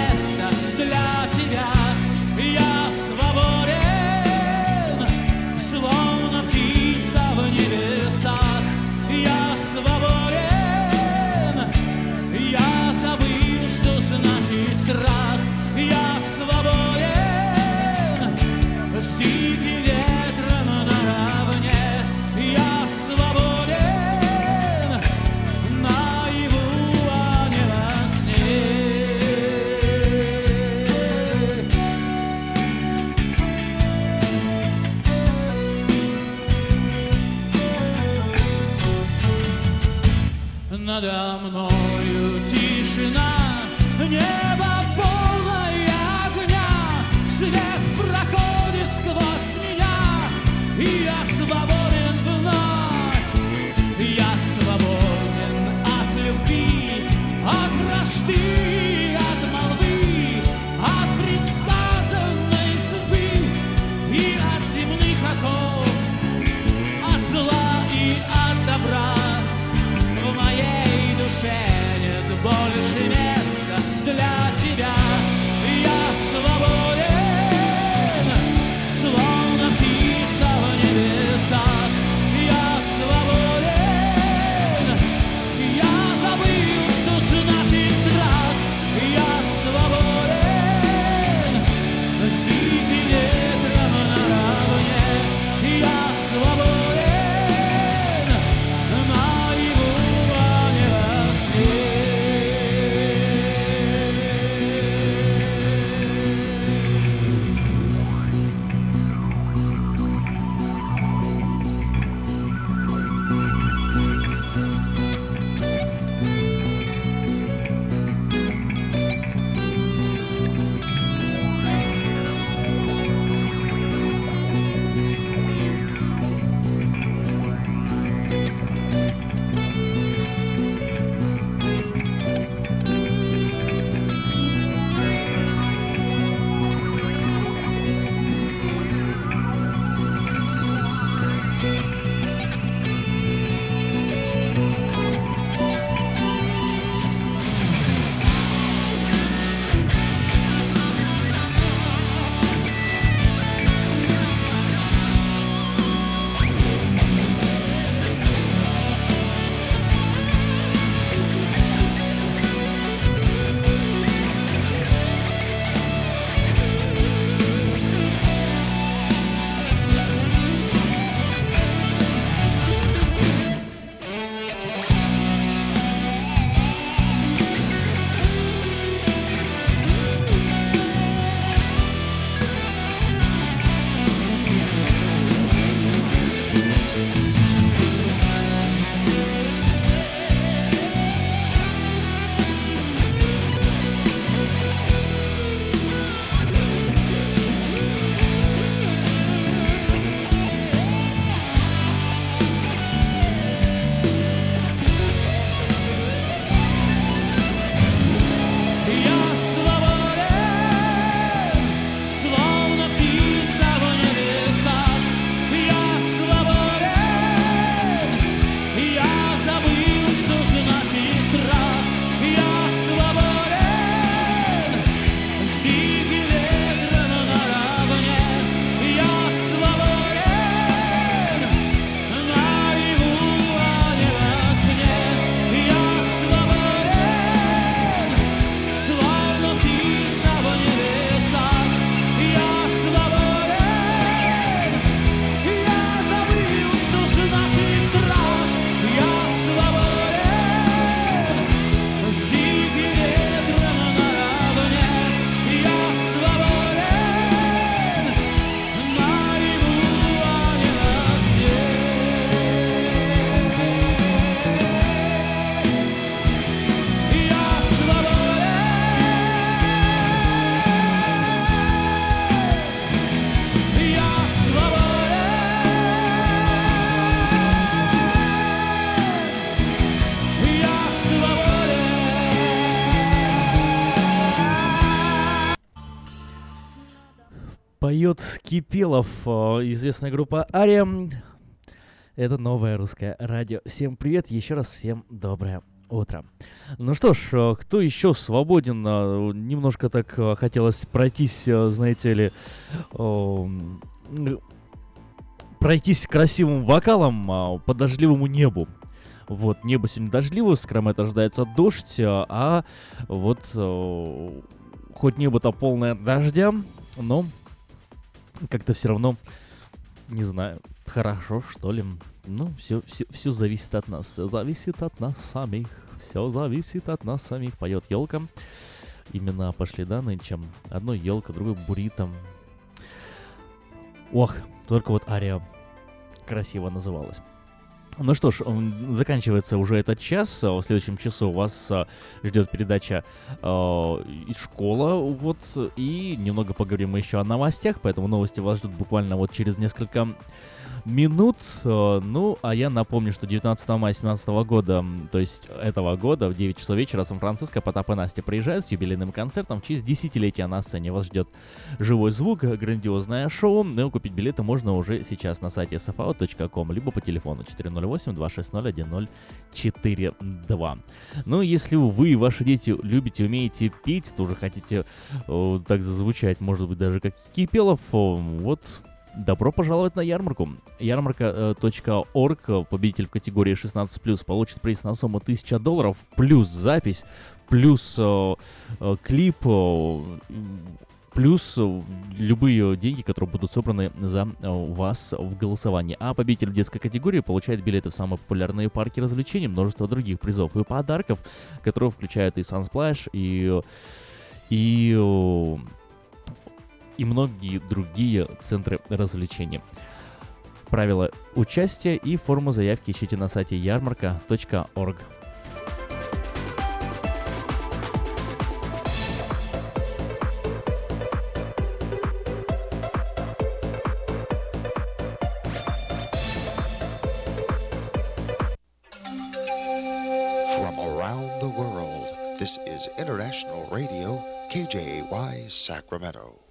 Надо поет Кипелов, э, известная группа Ария. Это новое русское радио. Всем привет, еще раз всем доброе утро. Ну что ж, э, кто еще свободен? Э, немножко так хотелось пройтись, знаете ли, пройтись красивым вокалом по дождливому небу. Вот, небо сегодня дождливое, с края ожидается дождь, а вот хоть небо-то полное дождя, но как-то все равно, не знаю, хорошо, что ли. Ну, все, все, все зависит от нас. Все зависит от нас самих. Все зависит от нас самих. Поет елка. Именно пошли данные, чем одной елка, другой буритом. Ох, только вот Ария красиво называлась. Ну что ж, заканчивается уже этот час. В следующем часу вас а, ждет передача э, «Школа». Вот, и немного поговорим еще о новостях, поэтому новости вас ждут буквально вот через несколько минут. Э, ну, а я напомню, что 19 мая 2017 года, то есть этого года, в 9 часов вечера Сан-Франциско Потап и Настя приезжают с юбилейным концертом. Через десятилетие на сцене вас ждет живой звук, грандиозное шоу. Ну, купить билеты можно уже сейчас на сайте sfo.com, либо по телефону 408-260-1042. Ну, если вы и ваши дети любите, умеете петь, тоже хотите э, так зазвучать, может быть, даже как Кипелов, вот Добро пожаловать на ярмарку. Ярмарка.орг, победитель в категории 16+, получит приз на сумму 1000 долларов, плюс запись, плюс э, э, клип, э, плюс любые деньги, которые будут собраны за вас в голосовании. А победитель в детской категории получает билеты в самые популярные парки развлечений, множество других призов и подарков, которые включают и Sunsplash, и и и многие другие центры развлечений. Правила участия и форму заявки ищите на сайте ярмарка.орг. International Radio, KJY Sacramento.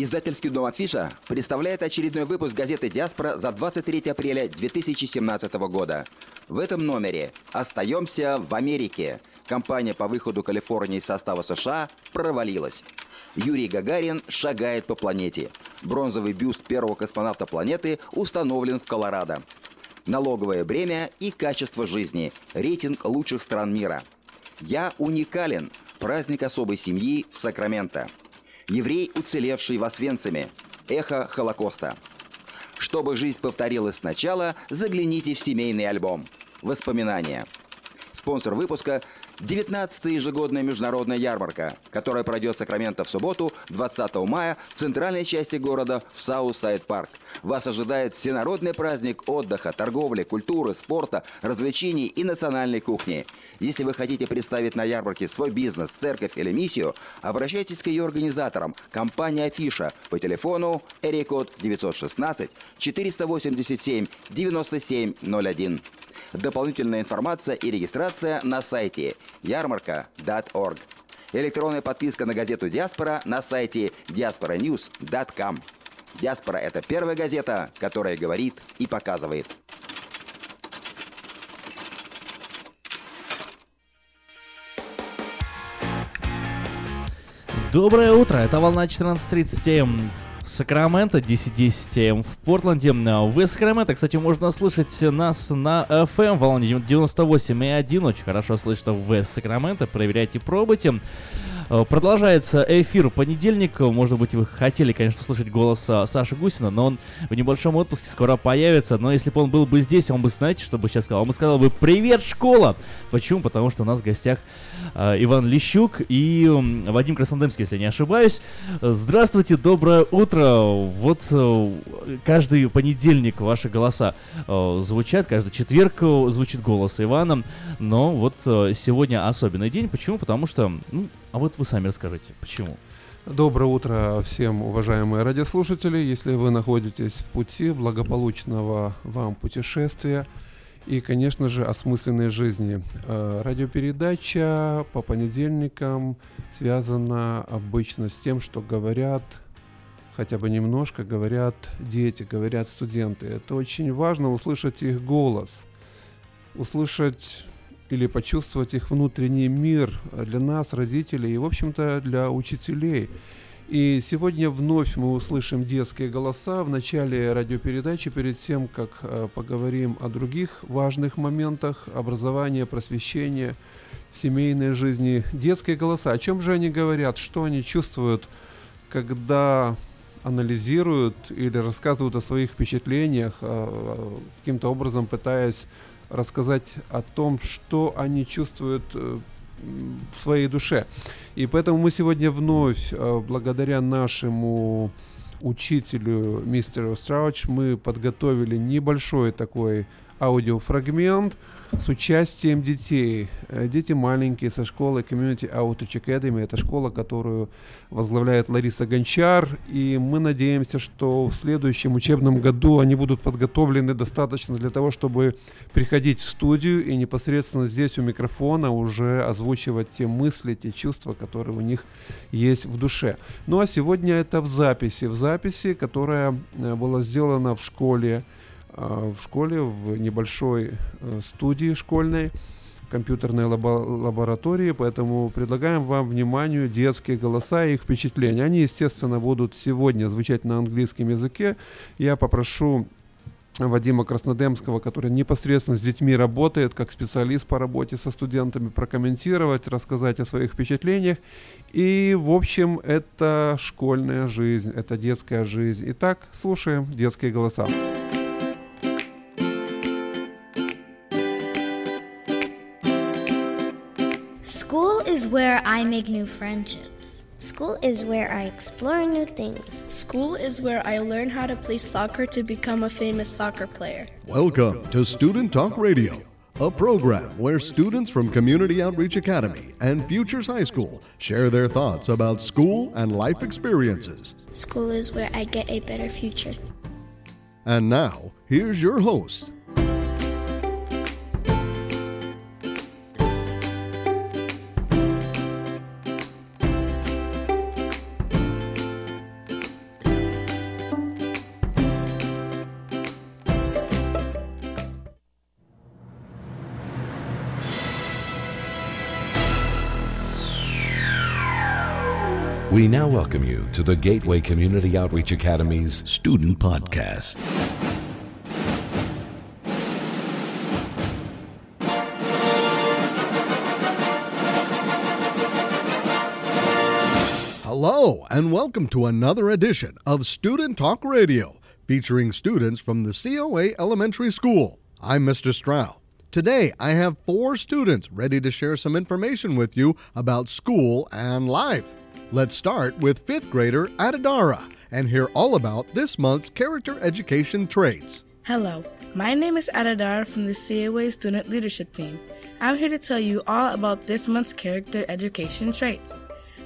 Издательский дом «Афиша» представляет очередной выпуск газеты «Диаспора» за 23 апреля 2017 года. В этом номере «Остаемся в Америке». Компания по выходу Калифорнии из состава США провалилась. Юрий Гагарин шагает по планете. Бронзовый бюст первого космонавта планеты установлен в Колорадо. Налоговое бремя и качество жизни. Рейтинг лучших стран мира. «Я уникален» – праздник особой семьи в Сакраменто. Еврей, уцелевший в Освенциме. Эхо Холокоста. Чтобы жизнь повторилась сначала, загляните в семейный альбом. Воспоминания. Спонсор выпуска 19-я ежегодная международная ярмарка, которая пройдет в Сакраменто в субботу, 20 мая, в центральной части города, в Southside Park. Вас ожидает всенародный праздник отдыха, торговли, культуры, спорта, развлечений и национальной кухни. Если вы хотите представить на ярмарке свой бизнес, церковь или миссию, обращайтесь к ее организаторам, компания «Афиша» по телефону Эрикод 916 487 9701. Дополнительная информация и регистрация на сайте ярмарка.org. Электронная подписка на газету «Диаспора» на сайте diasporanews.com. «Диаспора» — это первая газета, которая говорит и показывает. Доброе утро, это волна 14.30 М. Сакраменто, 10.10 М в Портленде. В Сакраменто, кстати, можно слышать нас на FM волне 98.1. Очень хорошо слышно в Сакраменто. Проверяйте, пробуйте. Э, Продолжается эфир понедельник. Может быть, вы хотели, конечно, слушать голос а, Саши Гусина, но он в небольшом отпуске скоро появится. Но если бы он был бы здесь, он бы, знаете, что бы сейчас сказал? Он бы сказал бы «Привет, школа!» Почему? Потому что у нас в гостях э, Иван Лещук и Вадим Краснодемский, если не ошибаюсь. Здравствуйте, доброе утро. Вот э, каждый понедельник ваши голоса э, звучат, каждый четверг звучит голос Ивана. Но вот сегодня особенный день. Почему? Потому что, ну, а вот вы сами расскажите, почему? Доброе утро всем, уважаемые радиослушатели. Если вы находитесь в пути благополучного вам путешествия и, конечно же, осмысленной жизни. Э, Радиопередача по понедельникам связана обычно с тем, что говорят хотя бы немножко говорят дети, говорят студенты. Это очень важно услышать их голос, услышать или почувствовать их внутренний мир для нас, родителей, и, в общем-то, для учителей. И сегодня вновь мы услышим детские голоса в начале радиопередачи, перед тем, как э, поговорим о других важных моментах образования, просвещения, семейной жизни. Детские голоса, о чем же они говорят, что они чувствуют, когда анализируют или рассказывают о своих впечатлениях, э, каким-то образом пытаясь рассказать о том, что они чувствуют э, в своей душе. И поэтому мы сегодня вновь, э, благодаря нашему учителю мистеру Страуч, мы подготовили небольшой такой аудиофрагмент с участием детей. Э, Дети маленькие со школы Community Outreach Academy. Это школа, которую возглавляет Лариса Гончар. И мы надеемся, что в следующем учебном году они будут подготовлены достаточно для того, чтобы приходить в студию и непосредственно здесь у микрофона уже озвучивать те мысли, те чувства, которые у них есть в душе. Ну а сегодня это в записи. В записи, которая э, была сделана в школе в школе, в небольшой э, студии школьной, компьютерной лабо- лаборатории, поэтому предлагаем вам вниманию детские голоса и их впечатления. Они, естественно, будут сегодня звучать на английском языке. Я попрошу Вадима Краснодемского, который непосредственно с детьми работает, как специалист по работе со студентами, прокомментировать, рассказать о своих впечатлениях. И, в общем, это школьная жизнь, это детская жизнь. Итак, слушаем детские голоса. School is where I make new friendships. School is where I explore new things. School is where I learn how to play soccer to become a famous soccer player. Welcome to Student Talk Radio, a program where students from Community Outreach Academy and Futures High School share their thoughts about school and life experiences. School is where I get a better future. And now, here's your host. We now welcome you to the Gateway Community Outreach Academy's Student Podcast. Hello, and welcome to another edition of Student Talk Radio, featuring students from the COA Elementary School. I'm Mr. Stroud. Today, I have four students ready to share some information with you about school and life. Let's start with fifth grader Adadara and hear all about this month's character education traits. Hello, my name is Adadara from the COA Student Leadership Team. I'm here to tell you all about this month's character education traits.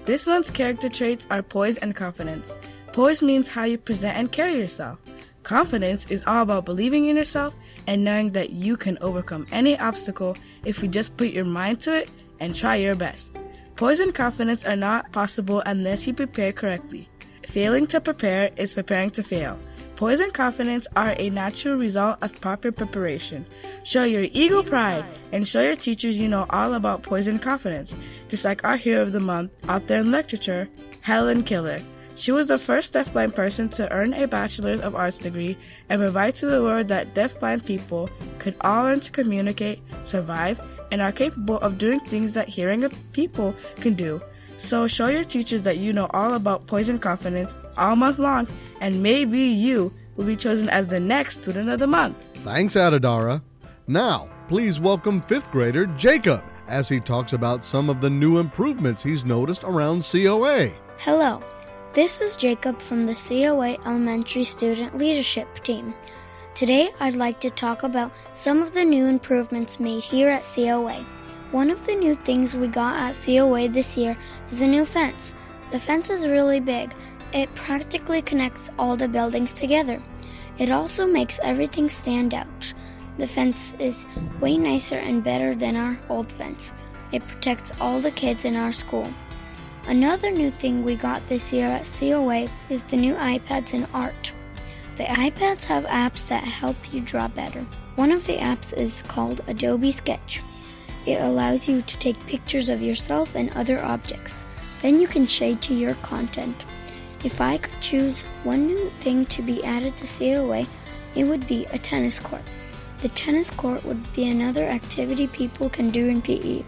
This month's character traits are poise and confidence. Poise means how you present and carry yourself. Confidence is all about believing in yourself and knowing that you can overcome any obstacle if you just put your mind to it and try your best. Poise and confidence are not possible unless you prepare correctly. Failing to prepare is preparing to fail. Poise and confidence are a natural result of proper preparation. Show your ego pride and show your teachers you know all about poise and confidence, just like our hero of the month out there in literature, Helen Keller. She was the first deafblind person to earn a Bachelor's of Arts degree and provide to the world that deafblind people could all learn to communicate, survive, and are capable of doing things that hearing people can do. So show your teachers that you know all about poise and confidence all month long, and maybe you will be chosen as the next student of the month. Thanks, Adadara. Now, please welcome fifth grader Jacob as he talks about some of the new improvements he's noticed around COA. Hello, this is Jacob from the COA Elementary Student Leadership Team. Today, I'd like to talk about some of the new improvements made here at COA. One of the new things we got at COA this year is a new fence. The fence is really big. It practically connects all the buildings together. It also makes everything stand out. The fence is way nicer and better than our old fence. It protects all the kids in our school. Another new thing we got this year at COA is the new iPads in art. The iPads have apps that help you draw better. One of the apps is called Adobe Sketch. It allows you to take pictures of yourself and other objects. Then you can shade to your content. If I could choose one new thing to be added to COA, it would be a tennis court. The tennis court would be another activity people can do in PE.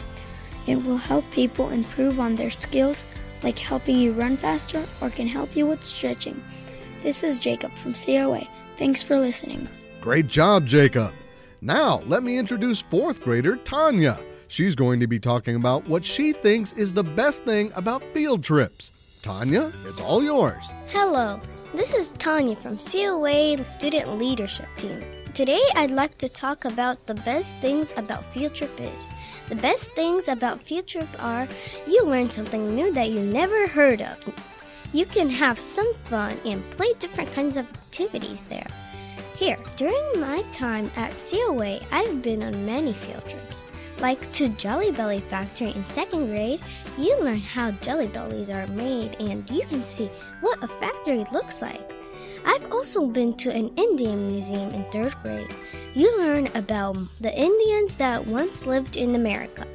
It will help people improve on their skills, like helping you run faster or can help you with stretching. This is Jacob from COA. Thanks for listening. Great job, Jacob. Now, let me introduce fourth grader Tanya. She's going to be talking about what she thinks is the best thing about field trips. Tanya, it's all yours. Hello, this is Tanya from COA Student Leadership Team. Today, I'd like to talk about the best things about field trip is. The best things about field trip are you learn something new that you never heard of. You can have some fun and play different kinds of activities there. Here, during my time at COA, I've been on many field trips. Like to Jelly Belly Factory in second grade, you learn how jelly bellies are made and you can see what a factory looks like. I've also been to an Indian museum in third grade. You learn about the Indians that once lived in America.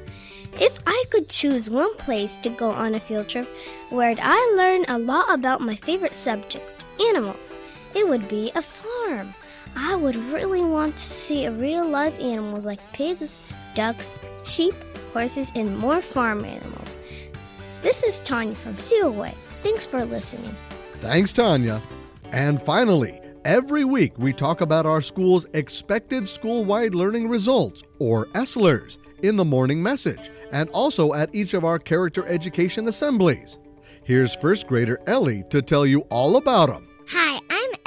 If I could choose one place to go on a field trip where I learn a lot about my favorite subject, animals, it would be a farm. I would really want to see real life animals like pigs, ducks, sheep, horses, and more farm animals. This is Tanya from COA. Thanks for listening. Thanks, Tanya. And finally, every week we talk about our school's expected school wide learning results, or ESLERS, in the morning message, and also at each of our character education assemblies. Here's first grader Ellie to tell you all about them. Hi,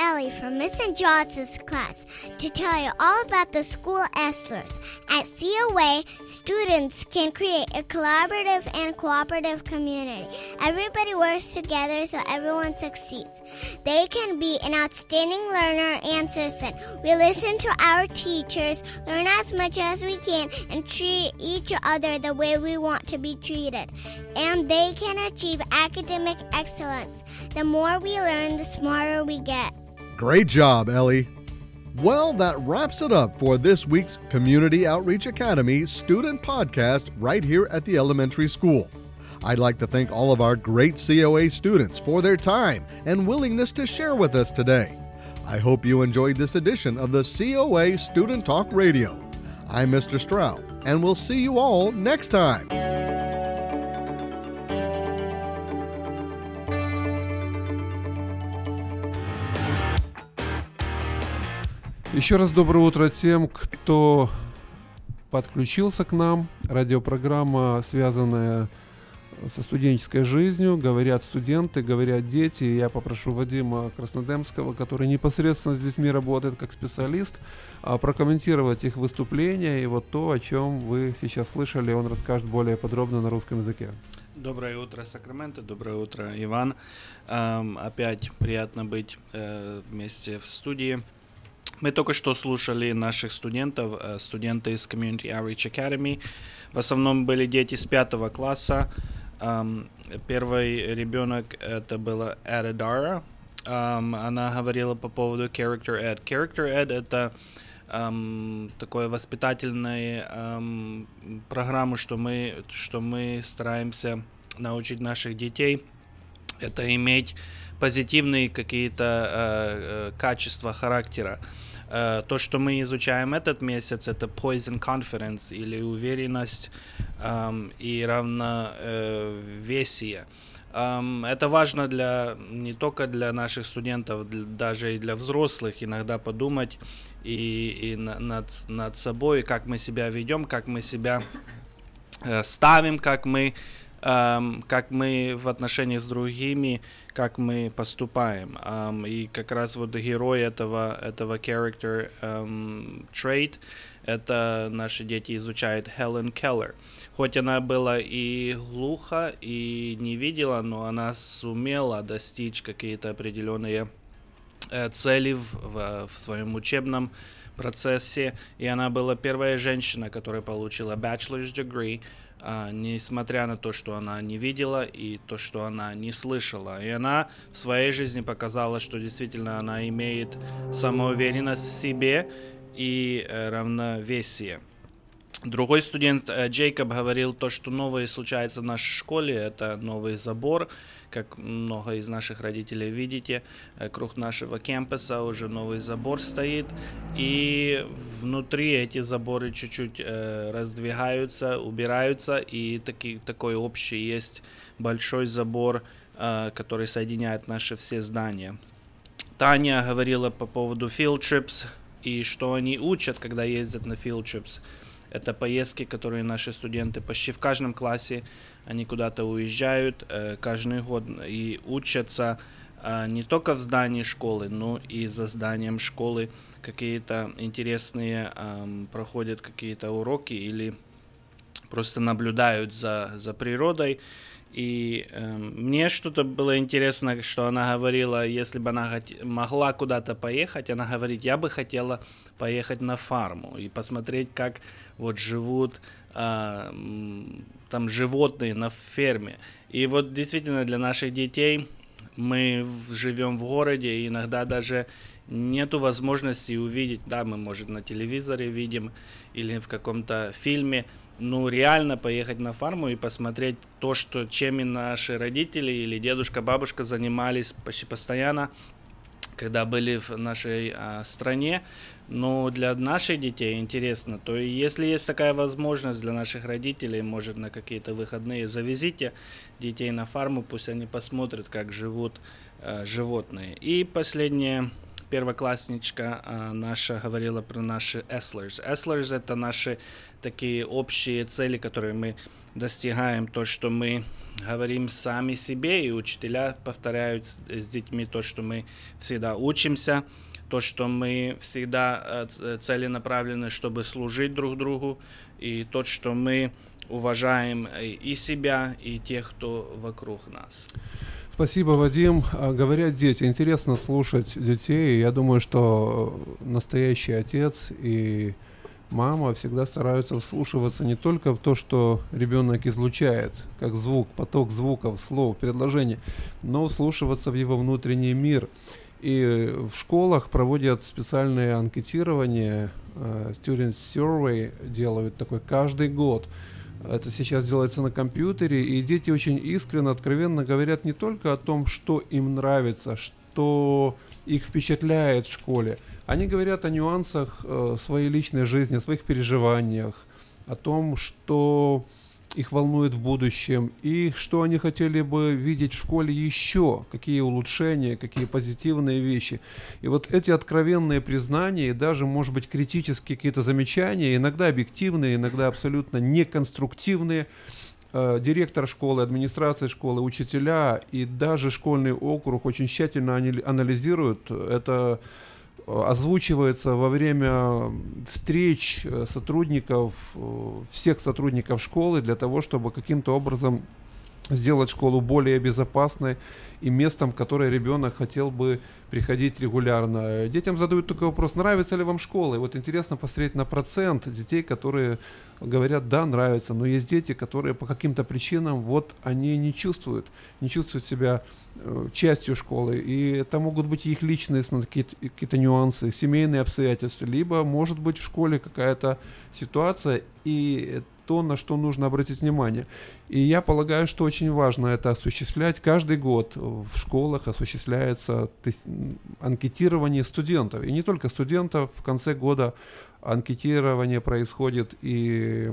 Ellie from Miss and Johnson's class to tell you all about the school Estlers. At COA, students can create a collaborative and cooperative community. Everybody works together so everyone succeeds. They can be an outstanding learner and citizen. We listen to our teachers, learn as much as we can, and treat each other the way we want to be treated. And they can achieve academic excellence. The more we learn, the smarter we get. Great job, Ellie. Well, that wraps it up for this week's Community Outreach Academy student podcast right here at the elementary school. I'd like to thank all of our great COA students for their time and willingness to share with us today. I hope you enjoyed this edition of the COA Student Talk Radio. I'm Mr. Stroud, and we'll see you all next time. Еще раз доброе утро тем, кто подключился к нам. Радиопрограмма, связанная со студенческой жизнью. Говорят студенты, говорят дети. Я попрошу Вадима Краснодемского, который непосредственно с детьми работает как специалист, а, прокомментировать их выступления и вот то, о чем вы сейчас слышали, он расскажет более подробно на русском языке. Доброе утро, Сакраменто. Доброе утро, Иван. Эм, опять приятно быть э, вместе в студии. Мы только что слушали наших студентов, э, студенты из Community Outreach Academy. В основном были дети с пятого класса. Первый ребенок это была Эда Она говорила по поводу Character Ed. Character Ed это um, такое воспитательная um, программа, что мы, что мы стараемся научить наших детей. Это иметь позитивные какие-то uh, uh, качества характера. То, что мы изучаем этот месяц, это poison confidence или уверенность um, и равновесие. Um, это важно для не только для наших студентов, для, даже и для взрослых иногда подумать и, и на, над, над собой, как мы себя ведем, как мы себя э, ставим, как мы um, как мы в отношении с другими, как мы поступаем. Um, и как раз вот герой этого, этого character um, trait, это наши дети изучают Хелен Келлер. Хоть она была и глуха, и не видела, но она сумела достичь какие-то определенные э, цели в, в, в своем учебном процессе. И она была первая женщина, которая получила bachelor's degree несмотря на то, что она не видела и то, что она не слышала. И она в своей жизни показала, что действительно она имеет самоуверенность в себе и э, равновесие. Другой студент э, Джейкоб говорил то, что новое случается в нашей школе, это новый забор, как много из наших родителей видите, э, круг нашего кампуса уже новый забор стоит, и внутри эти заборы чуть-чуть э, раздвигаются, убираются, и таки, такой общий есть большой забор, э, который соединяет наши все здания. Таня говорила по поводу field trips и что они учат, когда ездят на field trips. Это поездки, которые наши студенты почти в каждом классе, они куда-то уезжают э, каждый год и учатся э, не только в здании школы, но и за зданием школы какие-то интересные проходят какие-то уроки или просто наблюдают за, за природой. И э, мне что-то было интересно, что она говорила, если бы она могла куда-то поехать, она говорит, я бы хотела поехать на фарму и посмотреть, как вот живут а, там животные на ферме. И вот действительно для наших детей мы живем в городе, и иногда даже нету возможности увидеть, да, мы, может, на телевизоре видим или в каком-то фильме, ну, реально поехать на фарму и посмотреть то, что, чем и наши родители или дедушка, бабушка занимались почти постоянно, когда были в нашей а, стране. Но для наших детей интересно, то если есть такая возможность для наших родителей, может на какие-то выходные завезите детей на фарму, пусть они посмотрят, как живут э, животные. И последнее первоклассничка а, наша говорила про наши Esslers. Esslers — это наши такие общие цели, которые мы достигаем, то, что мы говорим сами себе, и учителя повторяют с, с детьми то, что мы всегда учимся, то, что мы всегда э, целенаправлены, чтобы служить друг другу, и то, что мы уважаем и себя, и тех, кто вокруг нас. Спасибо, Вадим. А, говорят дети, интересно слушать детей. Я думаю, что настоящий отец и мама всегда стараются вслушиваться не только в то, что ребенок излучает, как звук, поток звуков, слов, предложений, но вслушиваться в его внутренний мир. И в школах проводят специальные анкетирования, uh, Student Survey делают такой каждый год. Это сейчас делается на компьютере, и дети очень искренне, откровенно говорят не только о том, что им нравится, что их впечатляет в школе. Они говорят о нюансах э, своей личной жизни, о своих переживаниях, о том, что их волнует в будущем и что они хотели бы видеть в школе еще, какие улучшения, какие позитивные вещи. И вот эти откровенные признания и даже, может быть, критические какие-то замечания, иногда объективные, иногда абсолютно неконструктивные, э, директор школы, администрация школы, учителя и даже школьный округ очень тщательно анализируют это озвучивается во время встреч э, сотрудников, э, всех сотрудников школы для того, чтобы каким-то образом сделать школу более безопасной и местом, в которое ребенок хотел бы приходить регулярно. Детям задают такой вопрос, нравится ли вам школа? И вот интересно посмотреть на процент детей, которые говорят, да, нравится, но есть дети, которые по каким-то причинам, вот они не чувствуют, не чувствуют себя э, частью школы. И это могут быть их какие-то, какие-то нюансы, семейные обстоятельства, либо может быть в школе какая-то ситуация, и то, на что нужно обратить внимание. И я полагаю, что очень важно это осуществлять. Каждый год в школах осуществляется анкетирование студентов. И не только студентов, в конце года анкетирование происходит и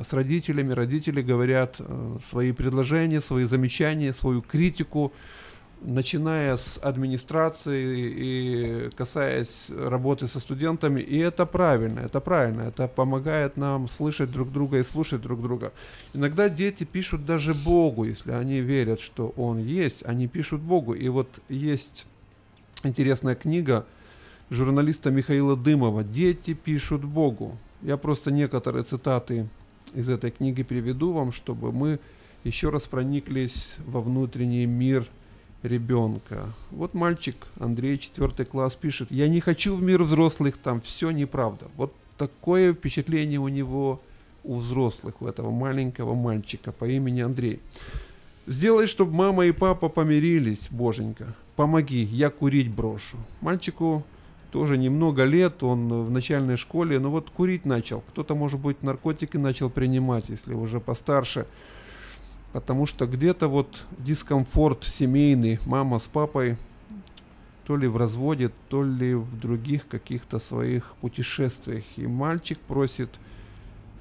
с родителями. Родители говорят э, свои предложения, свои замечания, свою критику начиная с администрации и касаясь работы со студентами, и это правильно, это правильно, это помогает нам слышать друг друга и слушать друг друга. Иногда дети пишут даже Богу, если они верят, что Он есть, они пишут Богу. И вот есть интересная книга журналиста Михаила Дымова «Дети пишут Богу». Я просто некоторые цитаты из этой книги приведу вам, чтобы мы еще раз прониклись во внутренний мир – ребенка. Вот мальчик Андрей, четвертый класс, пишет, я не хочу в мир взрослых, там все неправда. Вот такое впечатление у него, у взрослых, у этого маленького мальчика по имени Андрей. Сделай, чтобы мама и папа помирились, боженька. Помоги, я курить брошу. Мальчику тоже немного лет, он в начальной школе, но вот курить начал. Кто-то, может быть, наркотики начал принимать, если уже постарше потому что где-то вот дискомфорт семейный, мама с папой то ли в разводе, то ли в других каких-то своих путешествиях. И мальчик просит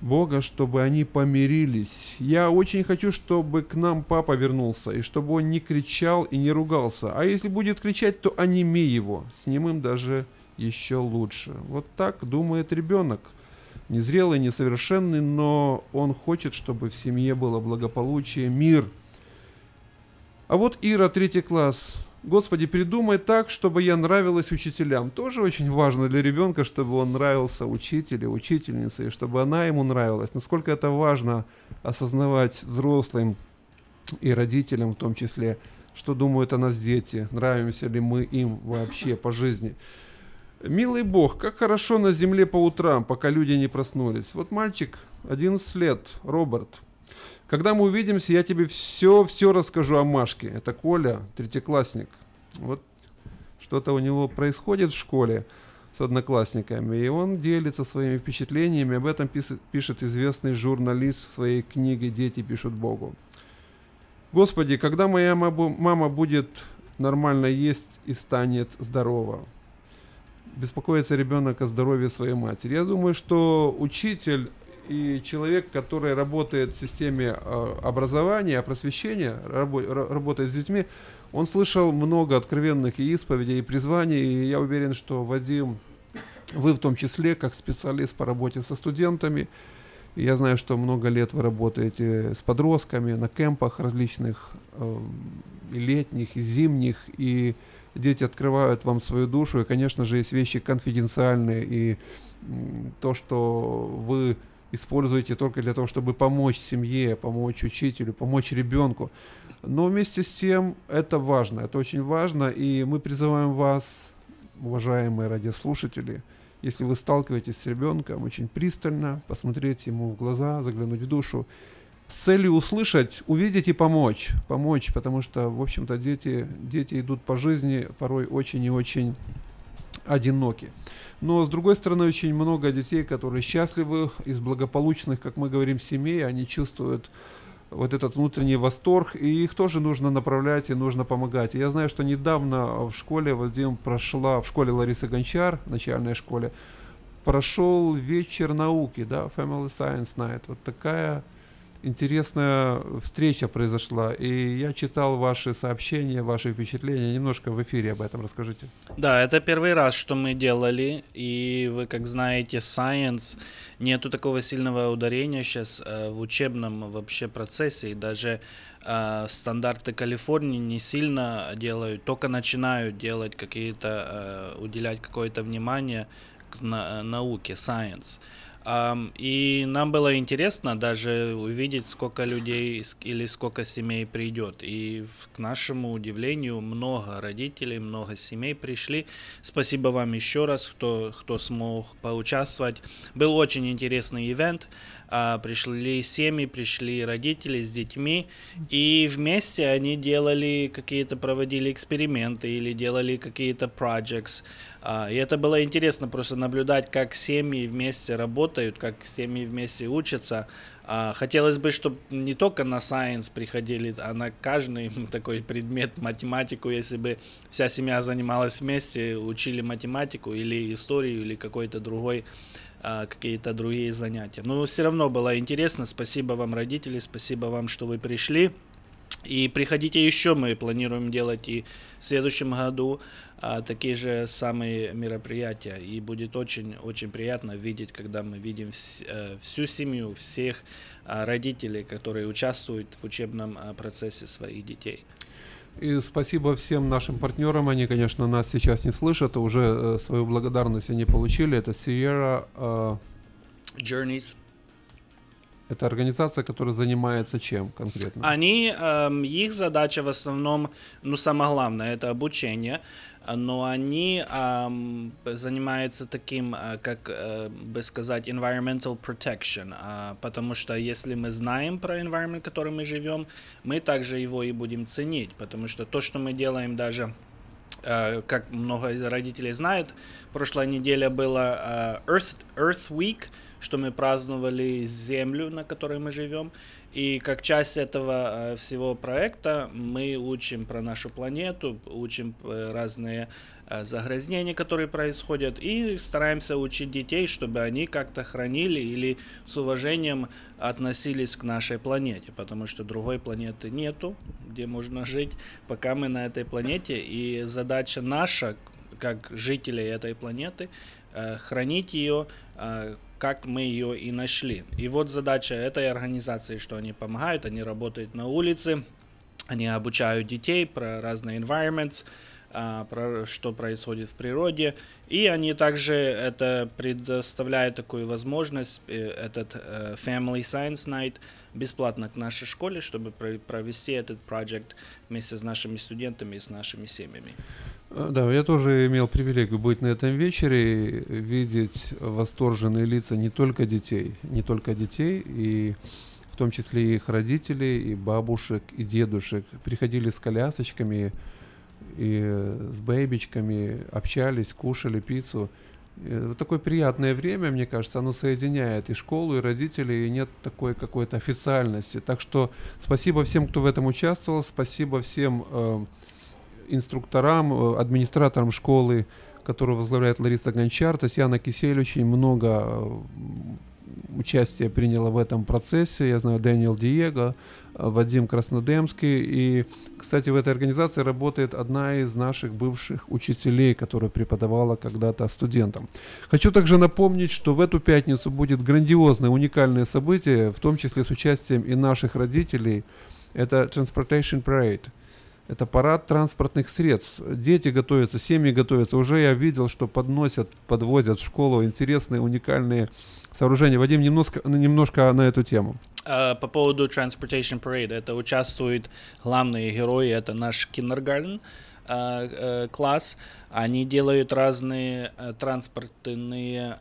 Бога, чтобы они помирились. Я очень хочу, чтобы к нам папа вернулся, и чтобы он не кричал и не ругался. А если будет кричать, то оними его, с немым даже еще лучше. Вот так думает ребенок – незрелый, несовершенный, но он хочет, чтобы в семье было благополучие, мир. А вот Ира, третий класс. Господи, придумай так, чтобы я нравилась учителям. Тоже очень важно для ребенка, чтобы он нравился учителю, учительнице, и чтобы она ему нравилась. Насколько это важно осознавать взрослым и родителям в том числе, что думают о нас дети, нравимся ли мы им вообще по жизни. Милый бог, как хорошо на земле по утрам, пока люди не проснулись. Вот мальчик, 11 лет, Роберт. Когда мы увидимся, я тебе все-все расскажу о Машке. Это Коля, третьеклассник. Вот что-то у него происходит в школе с одноклассниками, и он делится своими впечатлениями. Об этом пишет, известный журналист в своей книге «Дети пишут Богу». Господи, когда моя мама будет нормально есть и станет здорова? Беспокоится ребенок о здоровье своей матери. Я думаю, что учитель и человек, который работает в системе э, образования, просвещения, рабо- работает с детьми, он слышал много откровенных и исповедей, и призваний, и я уверен, что Вадим, вы в том числе, как специалист по работе со студентами, я знаю, что много лет вы работаете с подростками на кемпах различных, э, и летних, и зимних, и дети открывают вам свою душу, и, конечно же, есть вещи конфиденциальные, и то, что вы используете только для того, чтобы помочь семье, помочь учителю, помочь ребенку. Но вместе с тем это важно, это очень важно, и мы призываем вас, уважаемые радиослушатели, если вы сталкиваетесь с ребенком, очень пристально посмотреть ему в глаза, заглянуть в душу, с целью услышать, увидеть и помочь. Помочь, потому что, в общем-то, дети, дети идут по жизни порой очень и очень одиноки. Но, с другой стороны, очень много детей, которые счастливы, из благополучных, как мы говорим, семей, они чувствуют вот этот внутренний восторг, и их тоже нужно направлять и нужно помогать. Я знаю, что недавно в школе Вадим прошла, в школе Ларисы Гончар, начальной школе, прошел вечер науки, да, Family Science Night. Вот такая интересная встреча произошла, и я читал ваши сообщения, ваши впечатления. Немножко в эфире об этом расскажите. Да, это первый раз, что мы делали, и вы, как знаете, science, нету такого сильного ударения сейчас э, в учебном вообще процессе, и даже э, стандарты Калифорнии не сильно делают, только начинают делать какие-то, э, уделять какое-то внимание к на, науке, science. И нам было интересно даже увидеть, сколько людей или сколько семей придет. И к нашему удивлению, много родителей, много семей пришли. Спасибо вам еще раз, кто, кто смог поучаствовать. Был очень интересный ивент. А, пришли семьи, пришли родители с детьми, и вместе они делали какие-то, проводили эксперименты или делали какие-то projects. А, и это было интересно просто наблюдать, как семьи вместе работают, как семьи вместе учатся. А, хотелось бы, чтобы не только на science приходили, а на каждый такой предмет, математику, если бы вся семья занималась вместе, учили математику или историю, или какой-то другой а, какие-то другие занятия. Но все равно было интересно. Спасибо вам, родители, спасибо вам, что вы пришли. И приходите еще, мы планируем делать и в следующем году а, такие же самые мероприятия. И будет очень-очень приятно видеть, когда мы видим вс, а, всю семью, всех а, родителей, которые участвуют в учебном а, процессе своих детей. И спасибо всем нашим партнерам. Они, конечно, нас сейчас не слышат, а уже э, свою благодарность они получили. Это Sierra э, Journeys. Это организация, которая занимается чем конкретно? Они, э, их задача в основном, ну, самое главное, это обучение но они um, занимаются таким, э, как uh, бы сказать, environmental protection, uh, потому что если мы знаем про environment, в котором мы живем, мы также его и будем ценить, потому что то, что мы делаем даже Uh, как много родителей знают, прошлая неделя была uh, Earth, Earth Week, что мы праздновали Землю, на которой мы живем, и как часть этого э, всего проекта мы учим про нашу планету, учим э, разные э, загрязнения, которые происходят, и стараемся учить детей, чтобы они как-то хранили или с уважением относились к нашей планете, потому что другой планеты нету, где можно жить, пока мы на этой планете, и задача наша, как жителей этой планеты, хранить ее, как мы ее и нашли. И вот задача этой организации, что они помогают, они работают на улице, они обучают детей про разные environments, что происходит в природе, и они также это предоставляют такую возможность, э, этот э, Family Science Night, бесплатно к нашей школе, чтобы провести этот проект вместе с нашими студентами и с нашими семьями. Э, да, я тоже имел привилегию быть на этом вечере, видеть восторженные лица не только детей, не только детей, и в том числе и их родителей, и бабушек, и дедушек. Приходили с колясочками и с бэйбичками, общались, кушали пиццу. Вот такое приятное время, мне кажется, оно соединяет и школу, и родителей, и нет такой какой-то официальности. Так что спасибо всем, кто в этом участвовал, спасибо всем э, инструкторам, э, администраторам школы, которую возглавляет Лариса Гончар, Татьяна Кисель очень много участие приняло в этом процессе. Я знаю Дэниел Диего, Вадим Краснодемский. И, кстати, в этой организации работает одна из наших бывших учителей, которая преподавала когда-то студентам. Хочу также напомнить, что в эту пятницу будет грандиозное, уникальное событие, в том числе с участием и наших родителей. Это Transportation Parade – это парад транспортных средств. Дети готовятся, семьи готовятся. Уже я видел, что подносят, подвозят в школу интересные, уникальные сооружения. Вадим, немножко, немножко на эту тему. Uh, по поводу Transportation Parade. Это участвуют главные герои. Это наш киндергарten uh, uh, класс. Они делают разные транспортные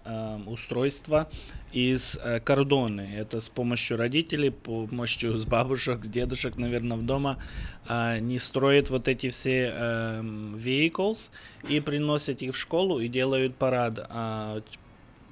устройства из э, кордоны. Это с помощью родителей, помощью с бабушек, дедушек, наверное, в дома э, не строят вот эти все э, vehicles и приносят их в школу и делают парад э,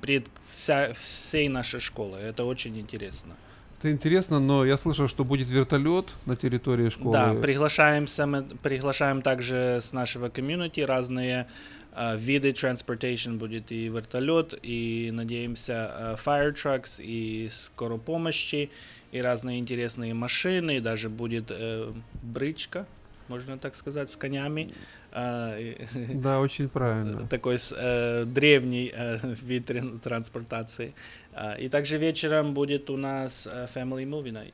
пред вся, всей нашей школы. Это очень интересно. Это интересно, но я слышал, что будет вертолет на территории школы. Да, приглашаемся, мы приглашаем также с нашего комьюнити разные а, виды transportation будет и вертолет, и, надеемся, а, fire trucks, и скорой помощи, и разные интересные машины, и даже будет э, бричка, можно так сказать, с конями. А, да, очень правильно. Такой э, древний э, вид транспортации. И также вечером будет у нас э, Family Movie Night.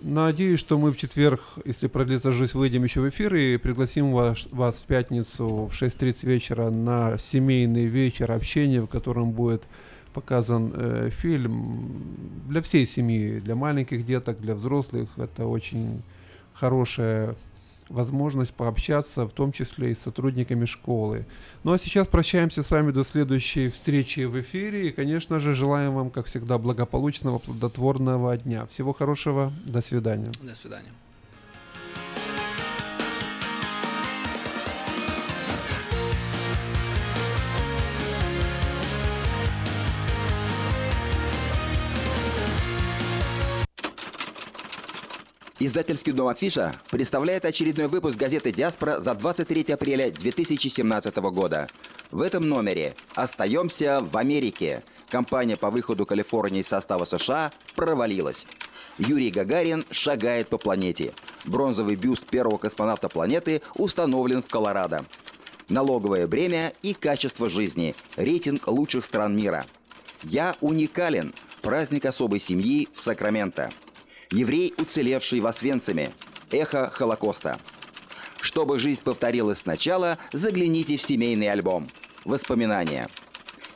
Надеюсь, что мы в четверг, если продлится жизнь, выйдем еще в эфир и пригласим вас, вас в пятницу в 6.30 вечера на семейный вечер общения, в котором будет показан э, фильм для всей семьи, для маленьких деток, для взрослых. Это очень хорошая возможность пообщаться, в том числе и с сотрудниками школы. Ну а сейчас прощаемся с вами до следующей встречи в эфире и, конечно же, желаем вам, как всегда, благополучного, плодотворного дня. Всего хорошего, до свидания. До свидания. Издательский дом «Афиша» представляет очередной выпуск газеты «Диаспора» за 23 апреля 2017 года. В этом номере «Остаемся в Америке». Компания по выходу Калифорнии из состава США провалилась. Юрий Гагарин шагает по планете. Бронзовый бюст первого космонавта планеты установлен в Колорадо. Налоговое бремя и качество жизни. Рейтинг лучших стран мира. «Я уникален». Праздник особой семьи в Сакраменто. Еврей, уцелевший в Освенциме. Эхо Холокоста. Чтобы жизнь повторилась сначала, загляните в семейный альбом. Воспоминания.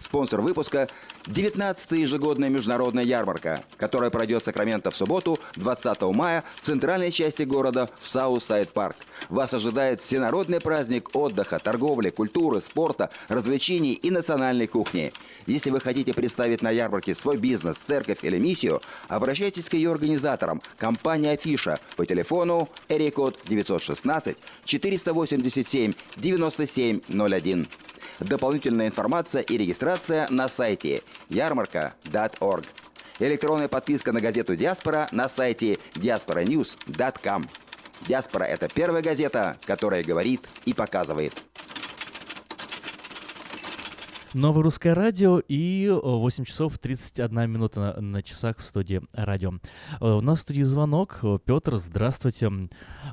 Спонсор выпуска 19-я ежегодная международная ярмарка, которая пройдет в Сакраменто в субботу, 20 мая, в центральной части города в Southside Park. Вас ожидает всенародный праздник отдыха, торговли, культуры, спорта, развлечений и национальной кухни. Если вы хотите представить на ярмарке свой бизнес, церковь или миссию, обращайтесь к ее организаторам, компания Афиша, по телефону Эрикод 916 487 9701. Дополнительная информация и регистрация на сайте ярмарка.org. Электронная подписка на газету «Диаспора» на сайте diasporanews.com. «Диаспора» — это первая газета, которая говорит и показывает. Новое русское радио и 8 часов 31 минута на, на часах в студии радио. Э, у нас в студии звонок. Петр, здравствуйте.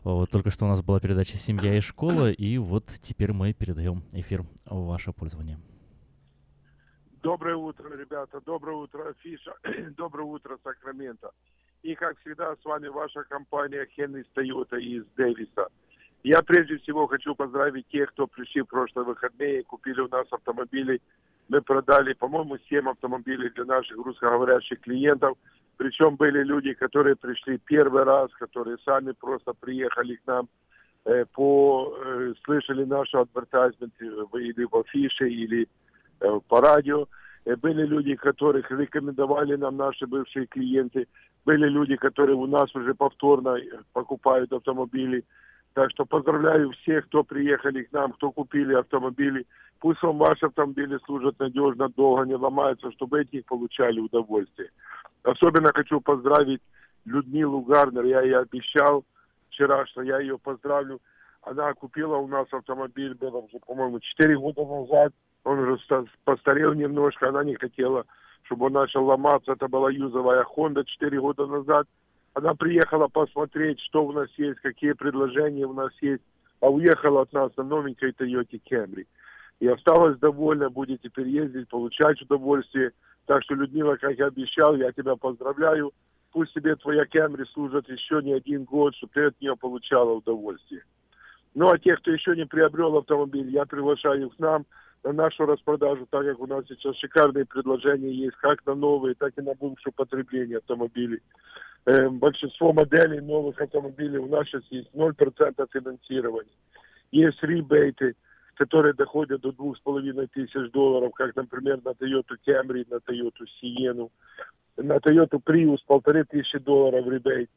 Только что у нас была передача «Семья и школа», и вот теперь мы передаем эфир в ваше пользование. Доброе утро, ребята. Доброе утро, Афиша. Доброе утро, Сакраменто. И, как всегда, с вами ваша компания Хенри Тойота из Дэвиса. Я прежде всего хочу поздравить тех, кто пришли в прошлые выходные и купили у нас автомобили. Мы продали, по-моему, 7 автомобилей для наших русскоговорящих клиентов. Причем были люди, которые пришли первый раз, которые сами просто приехали к нам, э, по, э, слышали нашу адвертайзмент или в афише, или э, по радио. Э, были люди, которых рекомендовали нам наши бывшие клиенты. Были люди, которые у нас уже повторно э, покупают автомобили. Так что поздравляю всех, кто приехали к нам, кто купили автомобили. Пусть вам ваши автомобили служат надежно, долго не ломаются, чтобы эти получали удовольствие. Особенно хочу поздравить Людмилу Гарнер. Я ей обещал вчера, что я ее поздравлю. Она купила у нас автомобиль, было уже, по-моему, 4 года назад. Он уже постарел немножко, она не хотела чтобы он начал ломаться. Это была юзовая Honda 4 года назад. Она приехала посмотреть, что у нас есть, какие предложения у нас есть, а уехала от нас на новенькой Toyota Camry. И осталась довольна, будет теперь ездить, получать удовольствие. Так что, Людмила, как я обещал, я тебя поздравляю. Пусть тебе твоя Camry служит еще не один год, чтобы ты от нее получала удовольствие. Ну, а тех, кто еще не приобрел автомобиль, я приглашаю их к нам на нашу распродажу, так как у нас сейчас шикарные предложения есть как на новые, так и на бывшее потребление автомобилей. Э, большинство моделей новых автомобилей у нас сейчас есть 0% финансирования. Есть ребейты, которые доходят до двух с половиной тысяч долларов, как, например, на Toyota Camry, на Toyota Sienna, на Toyota Prius полторы тысячи долларов ребейт,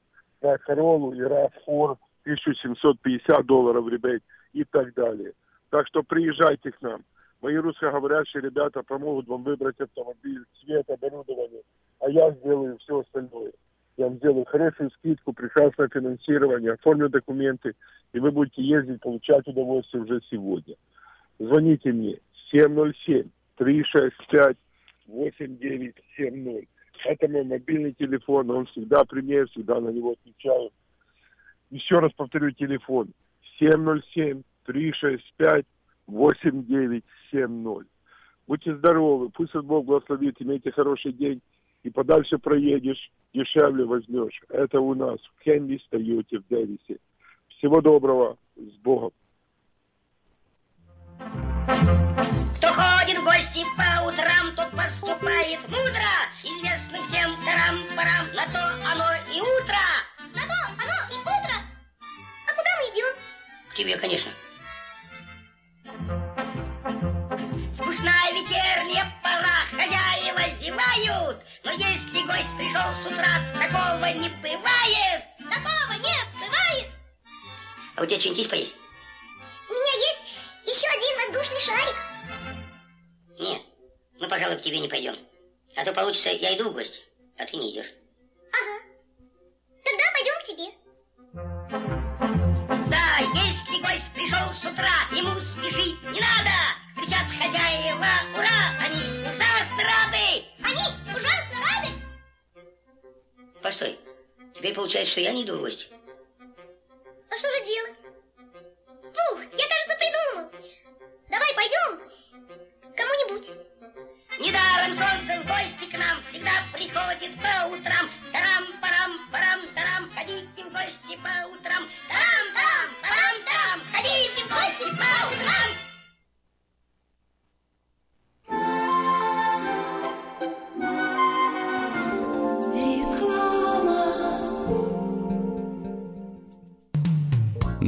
на Corolla и RAV4 1750 долларов ребейт и так далее. Так что приезжайте к нам. Мои русскоговорящие ребята помогут вам выбрать автомобиль, цвет, оборудование, а я сделаю все остальное. Я вам сделаю хорошую скидку, прекрасное финансирование, оформлю документы, и вы будете ездить, получать удовольствие уже сегодня. Звоните мне 707-365-8970. Это мой мобильный телефон, он всегда при мне, всегда на него отвечаю. Еще раз повторю телефон 707-365-8970. Будьте здоровы, пусть Бог благословит, имейте хороший день и подальше проедешь, дешевле возьмешь. Это у нас в Хенли Тойоте в Дэвисе. Всего доброго, с Богом. Кто ходит в гости по утрам, тот поступает мудро. Известно всем тарам-парам, на то оно и утро. На то оно и утро. А куда мы идем? К тебе, конечно. Зевают. Но если гость пришел с утра, такого не бывает. Такого не бывает. А у тебя что-нибудь есть поесть? У меня есть еще один воздушный шарик. Нет, мы, пожалуй, к тебе не пойдем. А то получится, я иду в гости, а ты не идешь. Ага. Тогда пойдем к тебе. Да, если гость пришел с утра, ему спешить не надо. Кричат хозяева, ура, они ужасно Постой, теперь получается, что я не иду в гости. А что же делать? Пух, я, кажется, придумал. Давай пойдем кому-нибудь. Недаром солнце в гости к нам всегда приходит по утрам. Тарам-парам-парам, тарам, ходите в гости по утрам. Тарам-парам-парам, тарам, ходите в гости по утрам.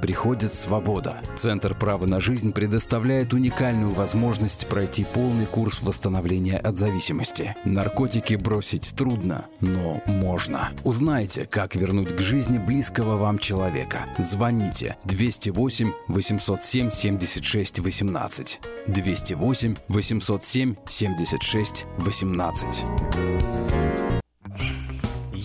приходит свобода. Центр права на жизнь предоставляет уникальную возможность пройти полный курс восстановления от зависимости. Наркотики бросить трудно, но можно. Узнайте, как вернуть к жизни близкого вам человека. Звоните 208 807 76 18. 208 807 76 18.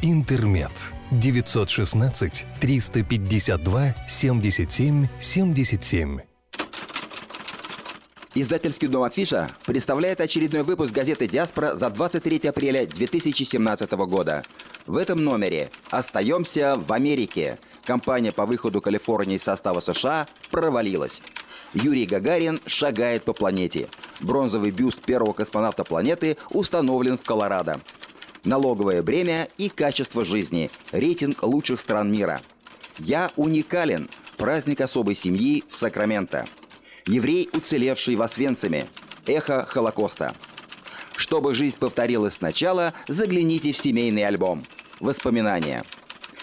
«Интермед». 916 352 77 77. Издательский дом «Афиша» представляет очередной выпуск газеты «Диаспора» за 23 апреля 2017 года. В этом номере «Остаемся в Америке». Компания по выходу Калифорнии из состава США провалилась. Юрий Гагарин шагает по планете. Бронзовый бюст первого космонавта планеты установлен в Колорадо. Налоговое бремя и качество жизни. Рейтинг лучших стран мира. Я уникален. Праздник особой семьи в Сакраменто. Еврей, уцелевший в Освенциме. Эхо Холокоста. Чтобы жизнь повторилась сначала, загляните в семейный альбом. Воспоминания.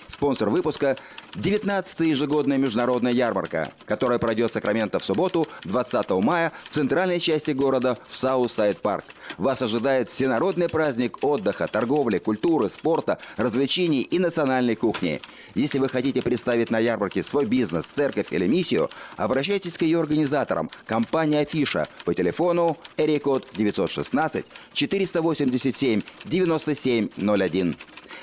Спонсор выпуска 19-я ежегодная международная ярмарка, которая пройдет в Сакраменто в субботу, 20 мая, в центральной части города, в Southside Park. Вас ожидает всенародный праздник отдыха, торговли, культуры, спорта, развлечений и национальной кухни. Если вы хотите представить на ярмарке свой бизнес, церковь или миссию, обращайтесь к ее организаторам, компания «Афиша» по телефону area code 916 487 9701.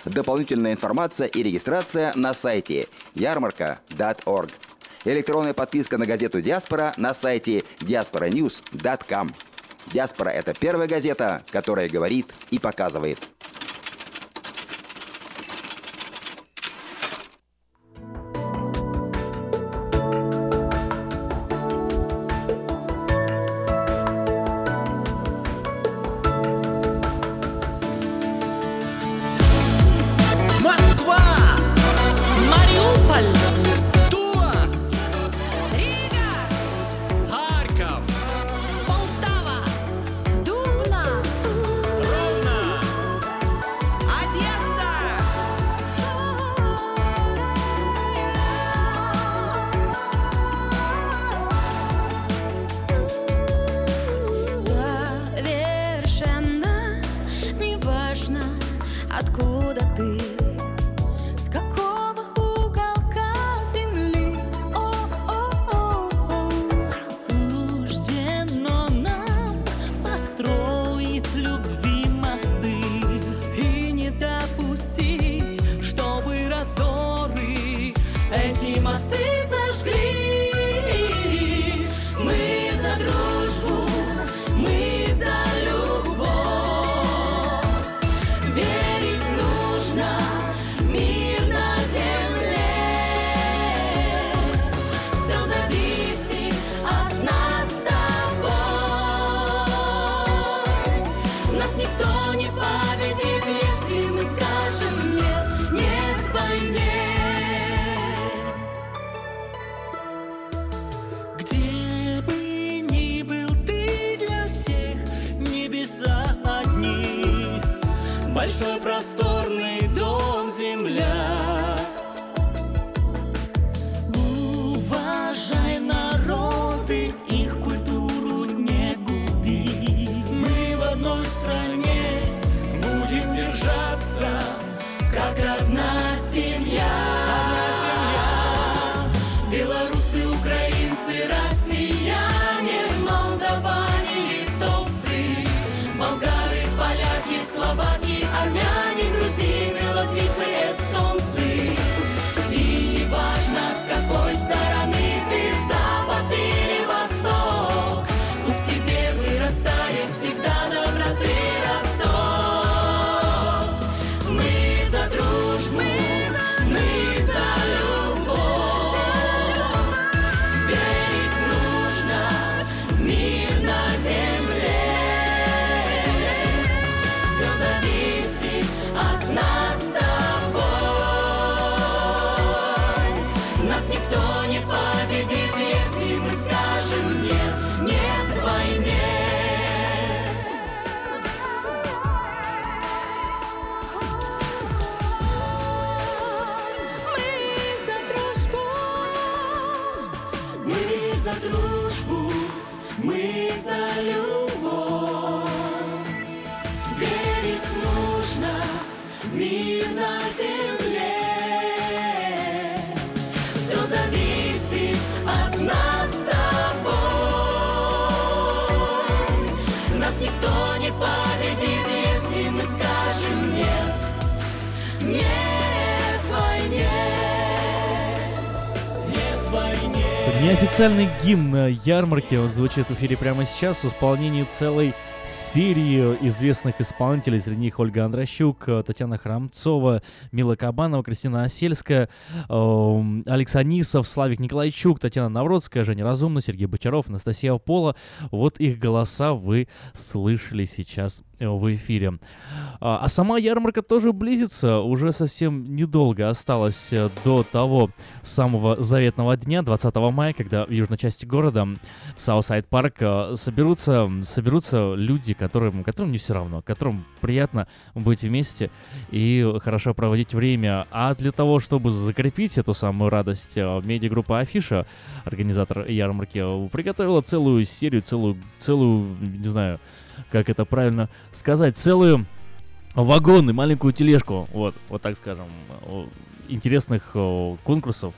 Дополнительная информация и регистрация на сайте ярмарка.org. Электронная подписка на газету «Диаспора» на сайте diasporanews.com. «Диаспора» — это первая газета, которая говорит и показывает. Большой просторный Неофициальный гимн ярмарки он звучит в эфире прямо сейчас в исполнении целой серии известных исполнителей. Среди них Ольга Андрощук, Татьяна Храмцова, Мила Кабанова, Кристина Осельская, эм, Алекс Анисов, Славик Николайчук, Татьяна Навродская, Женя Разумна, Сергей Бочаров, Анастасия Пола. Вот их голоса вы слышали сейчас в эфире. А, а сама ярмарка тоже близится. Уже совсем недолго осталось э, до того самого заветного дня, 20 мая, когда в южной части города, в Southside Park, э, соберутся, соберутся люди, которым, которым не все равно, которым приятно быть вместе и хорошо проводить время. А для того, чтобы закрепить эту самую радость, э, медиагруппа Афиша, организатор ярмарки, э, приготовила целую серию, целую, целую, не знаю, как это правильно сказать, целую вагоны, маленькую тележку, вот, вот так скажем, о, интересных о, конкурсов,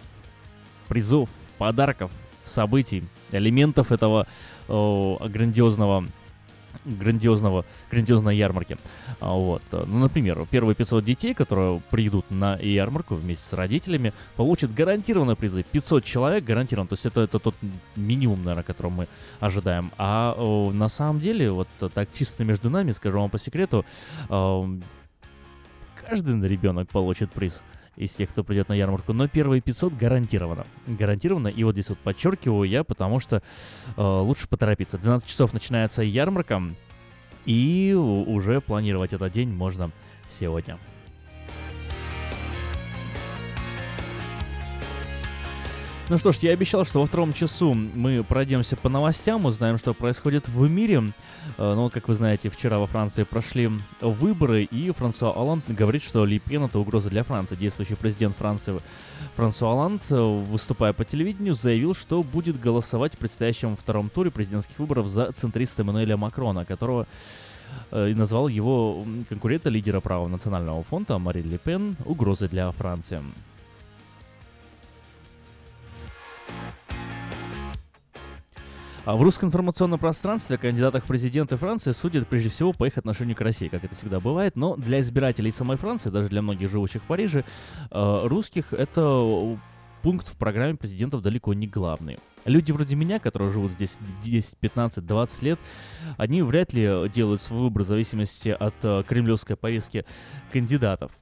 призов, подарков, событий, элементов этого о, грандиозного грандиозного, грандиозной ярмарки. А, Вот. Ну, например, первые 500 детей, которые придут на ярмарку вместе с родителями, получат гарантированно призы. 500 человек гарантированно. То есть это, это тот минимум, наверное, которого мы ожидаем. А на самом деле, вот так чисто между нами, скажу вам по секрету, каждый ребенок получит приз из тех, кто придет на ярмарку, но первые 500 гарантированно. Гарантированно, и вот здесь вот подчеркиваю я, потому что э, лучше поторопиться. 12 часов начинается ярмарка, и уже планировать этот день можно сегодня. Ну что ж, я обещал, что во втором часу мы пройдемся по новостям, узнаем, что происходит в мире. Э, Ну вот, как вы знаете, вчера во Франции прошли выборы, и Франсуа Оланд говорит, что Ли Пен это угроза для Франции. Действующий президент Франции Франсуа Оланд, э, выступая по телевидению, заявил, что будет голосовать в предстоящем втором туре президентских выборов за центриста Эммануэля Макрона, которого э, и назвал его конкурента лидера правого национального фонда Мари Ле угрозой для Франции. А в русском информационном пространстве о кандидатах в президенты Франции судят прежде всего по их отношению к России, как это всегда бывает, но для избирателей самой Франции, даже для многих живущих в Париже, э, русских это пункт в программе президентов далеко не главный. Люди вроде меня, которые живут здесь 10, 15, 20 лет, они вряд ли делают свой выбор в зависимости от э, кремлевской повестки кандидатов.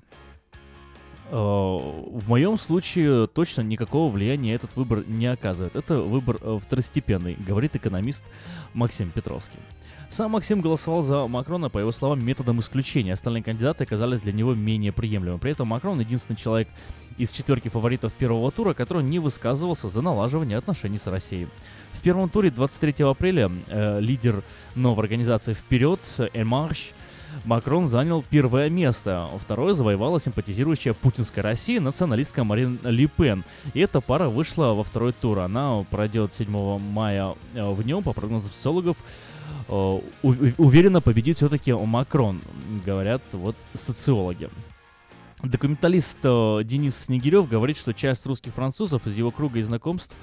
Э, В моем случае точно никакого влияния этот выбор не оказывает. Это выбор э, второстепенный, говорит экономист Максим Петровский. Сам Максим голосовал за Макрона, по его словам, методом исключения. Остальные кандидаты оказались для него менее приемлемыми. При этом Макрон единственный человек из четверки фаворитов первого тура, который не высказывался за налаживание отношений с Россией. В первом туре 23 апреля э, лидер новой организации «Вперед» Эмарш Макрон занял первое место. Второе завоевала симпатизирующая путинской России националистка Марин Ли Пен. И эта пара вышла во второй тур. Она пройдет 7 мая э, в нем, по прогнозам социологов. э, уверенно победит все-таки Макрон, говорят вот социологи. Документалист э, Денис Снегирев говорит, что часть русских французов из его круга и знакомств,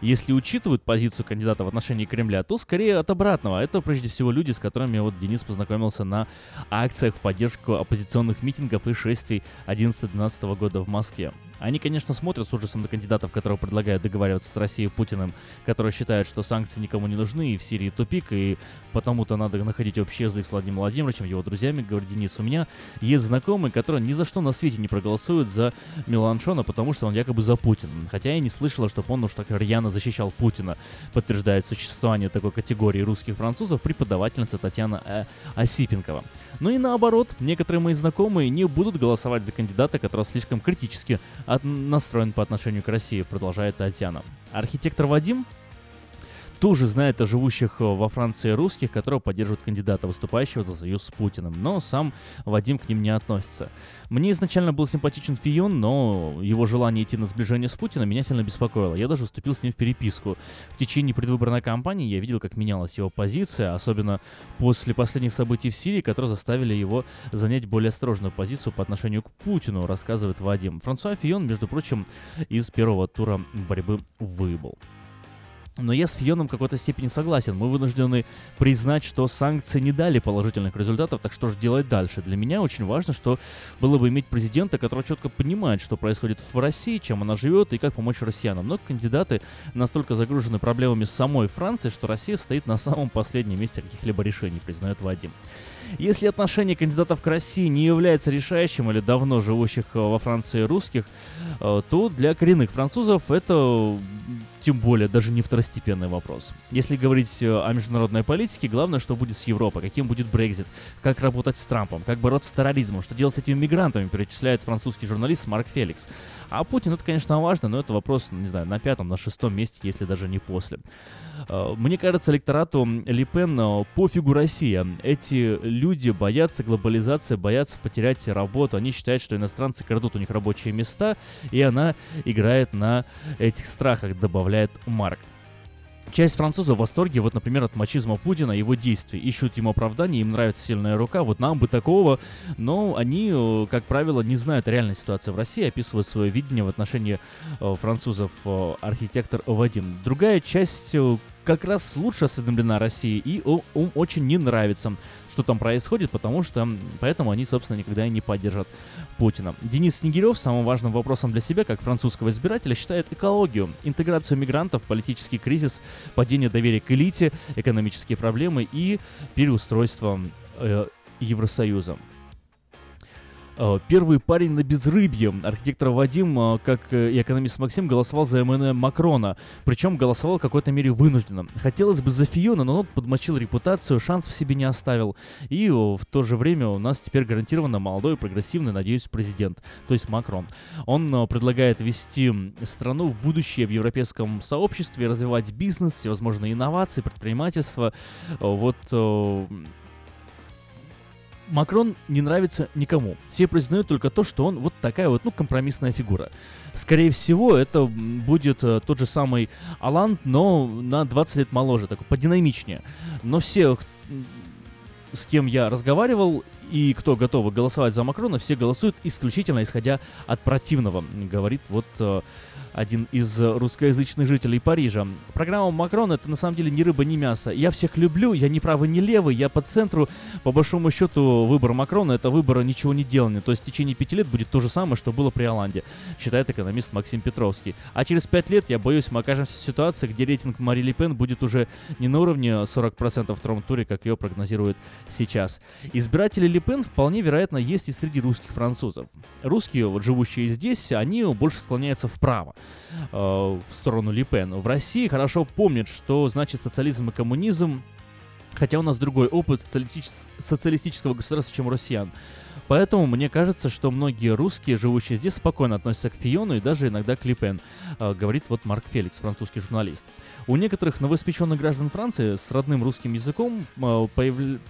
если учитывают позицию кандидата в отношении Кремля, то скорее от обратного. Это прежде всего люди, с которыми вот Денис познакомился на акциях в поддержку оппозиционных митингов и шествий 11-12 года в Москве. Они, конечно, смотрят с ужасом на кандидатов, которые предлагают договариваться с Россией Путиным, которые считают, что санкции никому не нужны, и в Сирии тупик, и потому-то надо находить общий язык с Владимиром Владимировичем, его друзьями, говорит Денис. У меня есть знакомые, которые ни за что на свете не проголосуют за Меланшона, потому что он якобы за Путина. Хотя я не слышала, чтобы он уж так рьяно защищал Путина. Подтверждает существование такой категории русских французов преподавательница Татьяна э, Осипенкова. Ну и наоборот, некоторые мои знакомые не будут голосовать за кандидата, который слишком критически от- настроен по отношению к России, продолжает Татьяна. Архитектор Вадим тоже знает о живущих э, во Франции русских, которые поддерживают кандидата, выступающего за союз с Путиным, но сам Вадим к ним не относится. Мне изначально был симпатичен Фион, но его желание идти на сближение с Путиным меня сильно беспокоило. Я даже вступил с ним в переписку. В течение предвыборной кампании я видел, как менялась его позиция, особенно после последних событий в Сирии, которые заставили его занять более осторожную позицию по отношению к Путину, рассказывает Вадим. Франсуа Фион, между прочим, из первого тура борьбы выбыл. Но я с Фионом в какой-то степени согласен. Мы вынуждены признать, что санкции не дали положительных результатов, так что же делать дальше? Для меня очень важно, что было бы иметь президента, который четко понимает, что происходит в России, чем она живет и как помочь россиянам. Но кандидаты настолько загружены проблемами самой Франции, что Россия стоит на самом последнем месте каких-либо решений, признает Вадим. Если отношение кандидатов к России не является решающим или давно живущих э, во Франции русских, э, то для коренных французов это тем более даже не второстепенный вопрос. Если говорить э, о международной политике, главное, что будет с Европой, каким будет Брекзит, как работать с Трампом, как бороться с терроризмом, что делать с этими мигрантами, перечисляет французский журналист Марк Феликс. А Путин это, конечно, важно, но это вопрос, не знаю, на пятом, на шестом месте, если даже не после. Э, мне кажется, электорату Ли Пен э, пофигу Россия. Эти люди боятся глобализации, боятся потерять работу. Они считают, что иностранцы крадут у них рабочие места, и она играет на этих страхах, добавляет Марк. Часть французов в восторге, вот, например, от мачизма Путина, его действий. Ищут ему оправдания, им нравится сильная рука, вот нам бы такого. Но они, э, как правило, не знают реальной ситуации в России, описывая свое видение в отношении э, французов э, архитектор Вадим. Другая часть как раз лучше осведомлена России, и им очень не нравится, что там происходит, потому что поэтому они, собственно, никогда и не поддержат Путина. Денис Снегирев самым важным вопросом для себя, как французского избирателя, считает экологию, интеграцию мигрантов, политический кризис, падение доверия к элите, экономические проблемы и переустройство э, Евросоюза. Э, первый парень на безрыбье. Архитектор Вадим, э, как э, и экономист Максим, голосовал за МН Макрона. Причем голосовал в какой-то мере вынужденно. Хотелось бы за Фиона, но он подмочил репутацию, шанс в себе не оставил. И в то же время у нас теперь гарантированно молодой, прогрессивный, надеюсь, президент. То есть Макрон. Он предлагает вести страну в будущее в европейском сообществе, развивать бизнес, всевозможные инновации, предпринимательство. Вот Макрон не нравится никому. Все признают только то, что он вот такая вот, ну, компромиссная фигура. Скорее всего, это будет э, тот же самый Аланд, но на 20 лет моложе, такой подинамичнее. Но все, с кем я разговаривал, и кто готовы голосовать за Макрона, все голосуют исключительно исходя от противного, говорит вот э, один из русскоязычных жителей Парижа. Программа Макрона это на самом деле ни рыба, ни мясо. Я всех люблю, я не правый, не левый, я по центру. По большому счету выбор Макрона это выбор ничего не делания. То есть в течение пяти лет будет то же самое, что было при Оланде, считает экономист Максим Петровский. А через пять лет, я боюсь, мы окажемся в ситуации, где рейтинг Мари Ле Пен будет уже не на уровне 40% в втором туре, как ее прогнозируют сейчас. Избиратели Ле Пен вполне вероятно есть и среди русских французов. Русские, вот живущие здесь, они больше склоняются вправо. Э, в сторону Ли Пен. В России хорошо помнят, что значит социализм и коммунизм, хотя у нас другой опыт социалистического государства, чем у россиян. Поэтому мне кажется, что многие русские, живущие здесь, спокойно относятся к Фиону и даже иногда к Липен, э, говорит вот Марк Феликс, французский журналист. У некоторых новоиспеченных граждан Франции с родным русским языком э,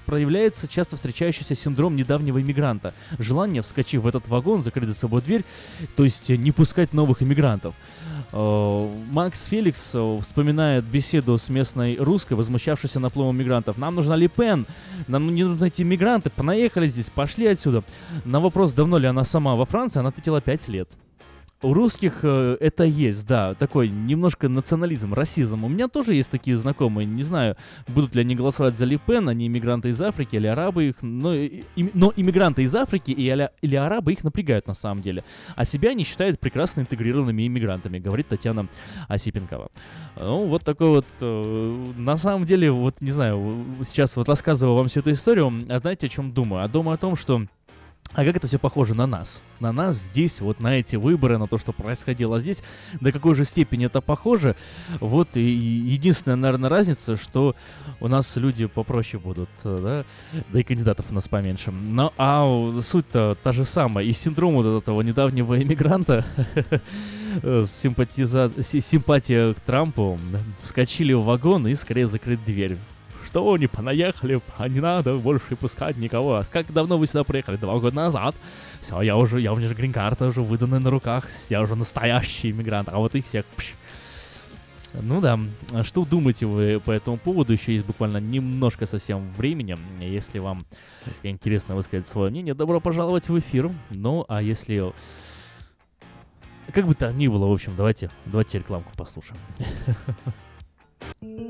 проявляется часто встречающийся синдром недавнего иммигранта. Желание, вскочив в этот вагон, закрыть за собой дверь, то есть не пускать новых иммигрантов. Э, Макс Феликс э, вспоминает беседу с местной русской, возмущавшейся наплывом мигрантов. Нам нужна Ли Пен, нам не нужны эти мигранты, понаехали здесь, пошли отсюда. На вопрос, давно ли она сама во Франции, она ответила 5 лет. У русских э, это есть, да, такой немножко национализм, расизм. У меня тоже есть такие знакомые, не знаю, будут ли они голосовать за Ли Пен, они иммигранты из Африки или арабы их, но, и, но иммигранты из Африки и, или, или арабы их напрягают на самом деле. А себя они считают прекрасно интегрированными иммигрантами, говорит Татьяна Осипенкова. Ну, вот такой вот, э, на самом деле, вот, не знаю, сейчас вот рассказываю вам всю эту историю, а знаете, о чем думаю? А думаю о том, что А как это все похоже на нас? На нас здесь, вот на эти выборы, на то, что происходило здесь, до какой же степени это похоже. Вот и единственная, наверное, разница, что у нас люди попроще будут, да, да и кандидатов у нас поменьше. Но а суть-то та же самая. И синдром вот этого недавнего иммигранта, симпатия к Трампу, вскочили в вагон и скорее закрыть дверь что, не понаехали, а не надо больше пускать никого. А как давно вы сюда приехали? Два года назад. Все, я уже, я у меня же грин-карта уже выданная на руках, я уже настоящий иммигрант, а вот их всех... Пш. Ну да, что думаете вы по этому поводу? Еще есть буквально немножко совсем времени. Если вам интересно высказать свое мнение, добро пожаловать в эфир. Ну, а если... Как бы там ни было, в общем, давайте, давайте рекламку послушаем.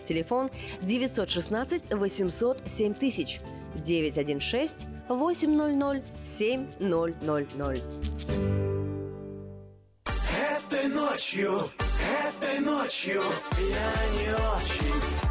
Телефон 916 800 7000 916 800 7000. Этой ночью, этой ночью я не очень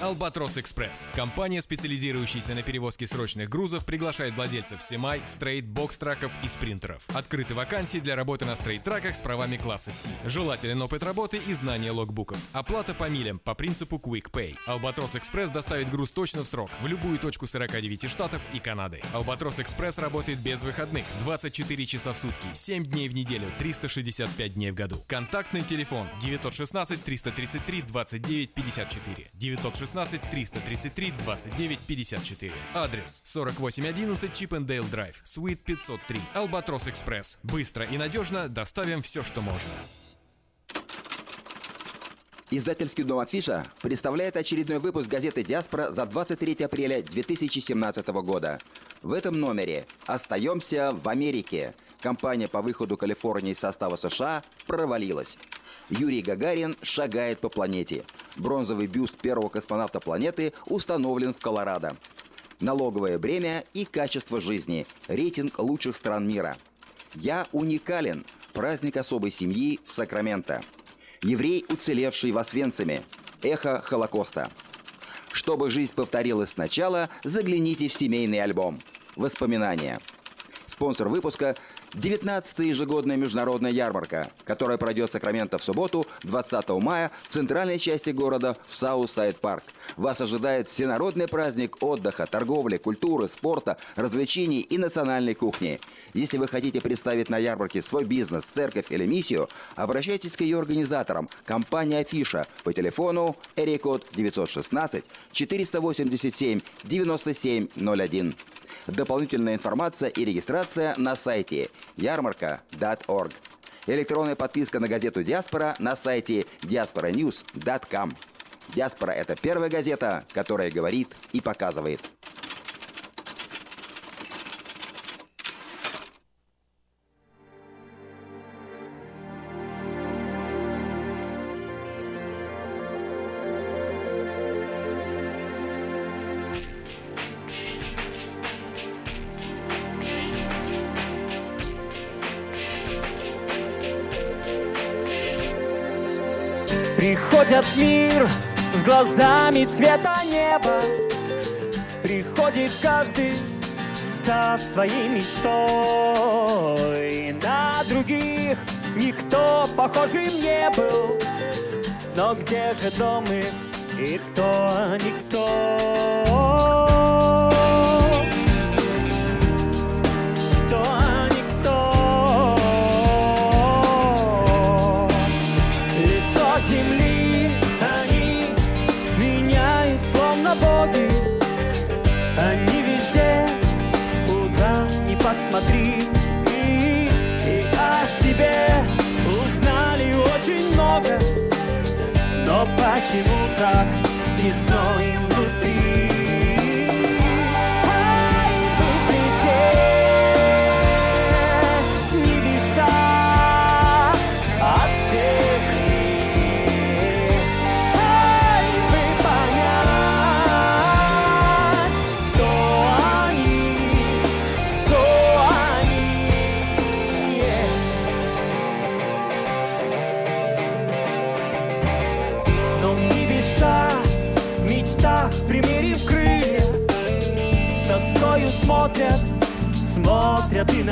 Albatross Express. Компания, специализирующаяся на перевозке срочных грузов, приглашает владельцев semi, straight, box- траков и спринтеров. Открыты вакансии для работы на straight- траках с правами класса C. Желателен опыт работы и знание logbook ов. Оплата по милям по принципу Quick Pay. Albatross Express доставит груз точно в срок в любую точку 49 штатов и Канады. Albatross Express работает без выходных 24 часа в сутки, 7 дней в неделю, 365 дней в году. Контактный телефон 916 333 29 54 916 333 29 54. Адрес 4811 Чипендейл Драйв, Суит 503. Албатрос Экспресс. Быстро и надежно доставим все, что можно. Издательский дом Афиша представляет очередной выпуск газеты «Диаспора» за 23 апреля 2017 года. В этом номере «Остаемся в Америке». Компания по выходу Калифорнии из состава США провалилась. Юрий Гагарин шагает по планете. Бронзовый бюст первого космонавта планеты установлен в Колорадо. Налоговое бремя и качество жизни. Рейтинг лучших стран мира. Я уникален. Праздник особой семьи в Сакраменто. Еврей, уцелевший в Освенциме. Эхо Холокоста. Чтобы жизнь повторилась сначала, загляните в семейный альбом. Воспоминания. Спонсор выпуска 19-я ежегодная международная ярмарка, которая пройдет в Сакраменто в субботу, 20 мая, в центральной части города в Southside Park. Вас ожидает всенародный праздник отдыха, торговли, культуры, спорта, развлечений и национальной кухни. Если вы хотите представить на ярмарке свой бизнес, церковь или миссию, обращайтесь к ее организаторам, компания Афиша, по телефону area code 916 487 9701. Дополнительная информация и регистрация на сайте ярмарка.org. Электронная подписка на газету «Диаспора» на сайте diasporanews.com. «Диаспора» — это первая газета, которая говорит и показывает. В мир с глазами цвета неба. Приходит каждый со своей мечтой. На других никто похожим не был. Но где же дом их и кто никто? Почему так? Тесно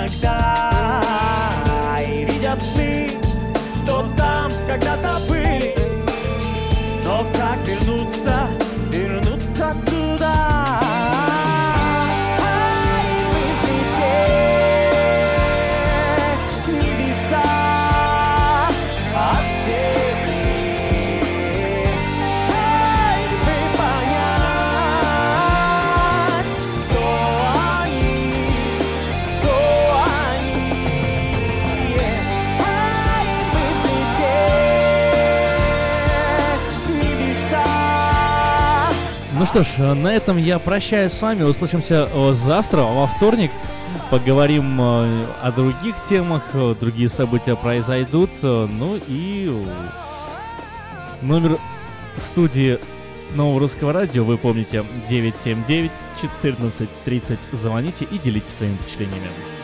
смотрят иногда что ж, на этом я прощаюсь с вами. Услышимся э, завтра, во вторник. Поговорим э, о других темах, э, другие события произойдут. э, Ну и э, номер студии Нового Русского Радио, вы помните, 979 14 30. Звоните и делитесь своими впечатлениями.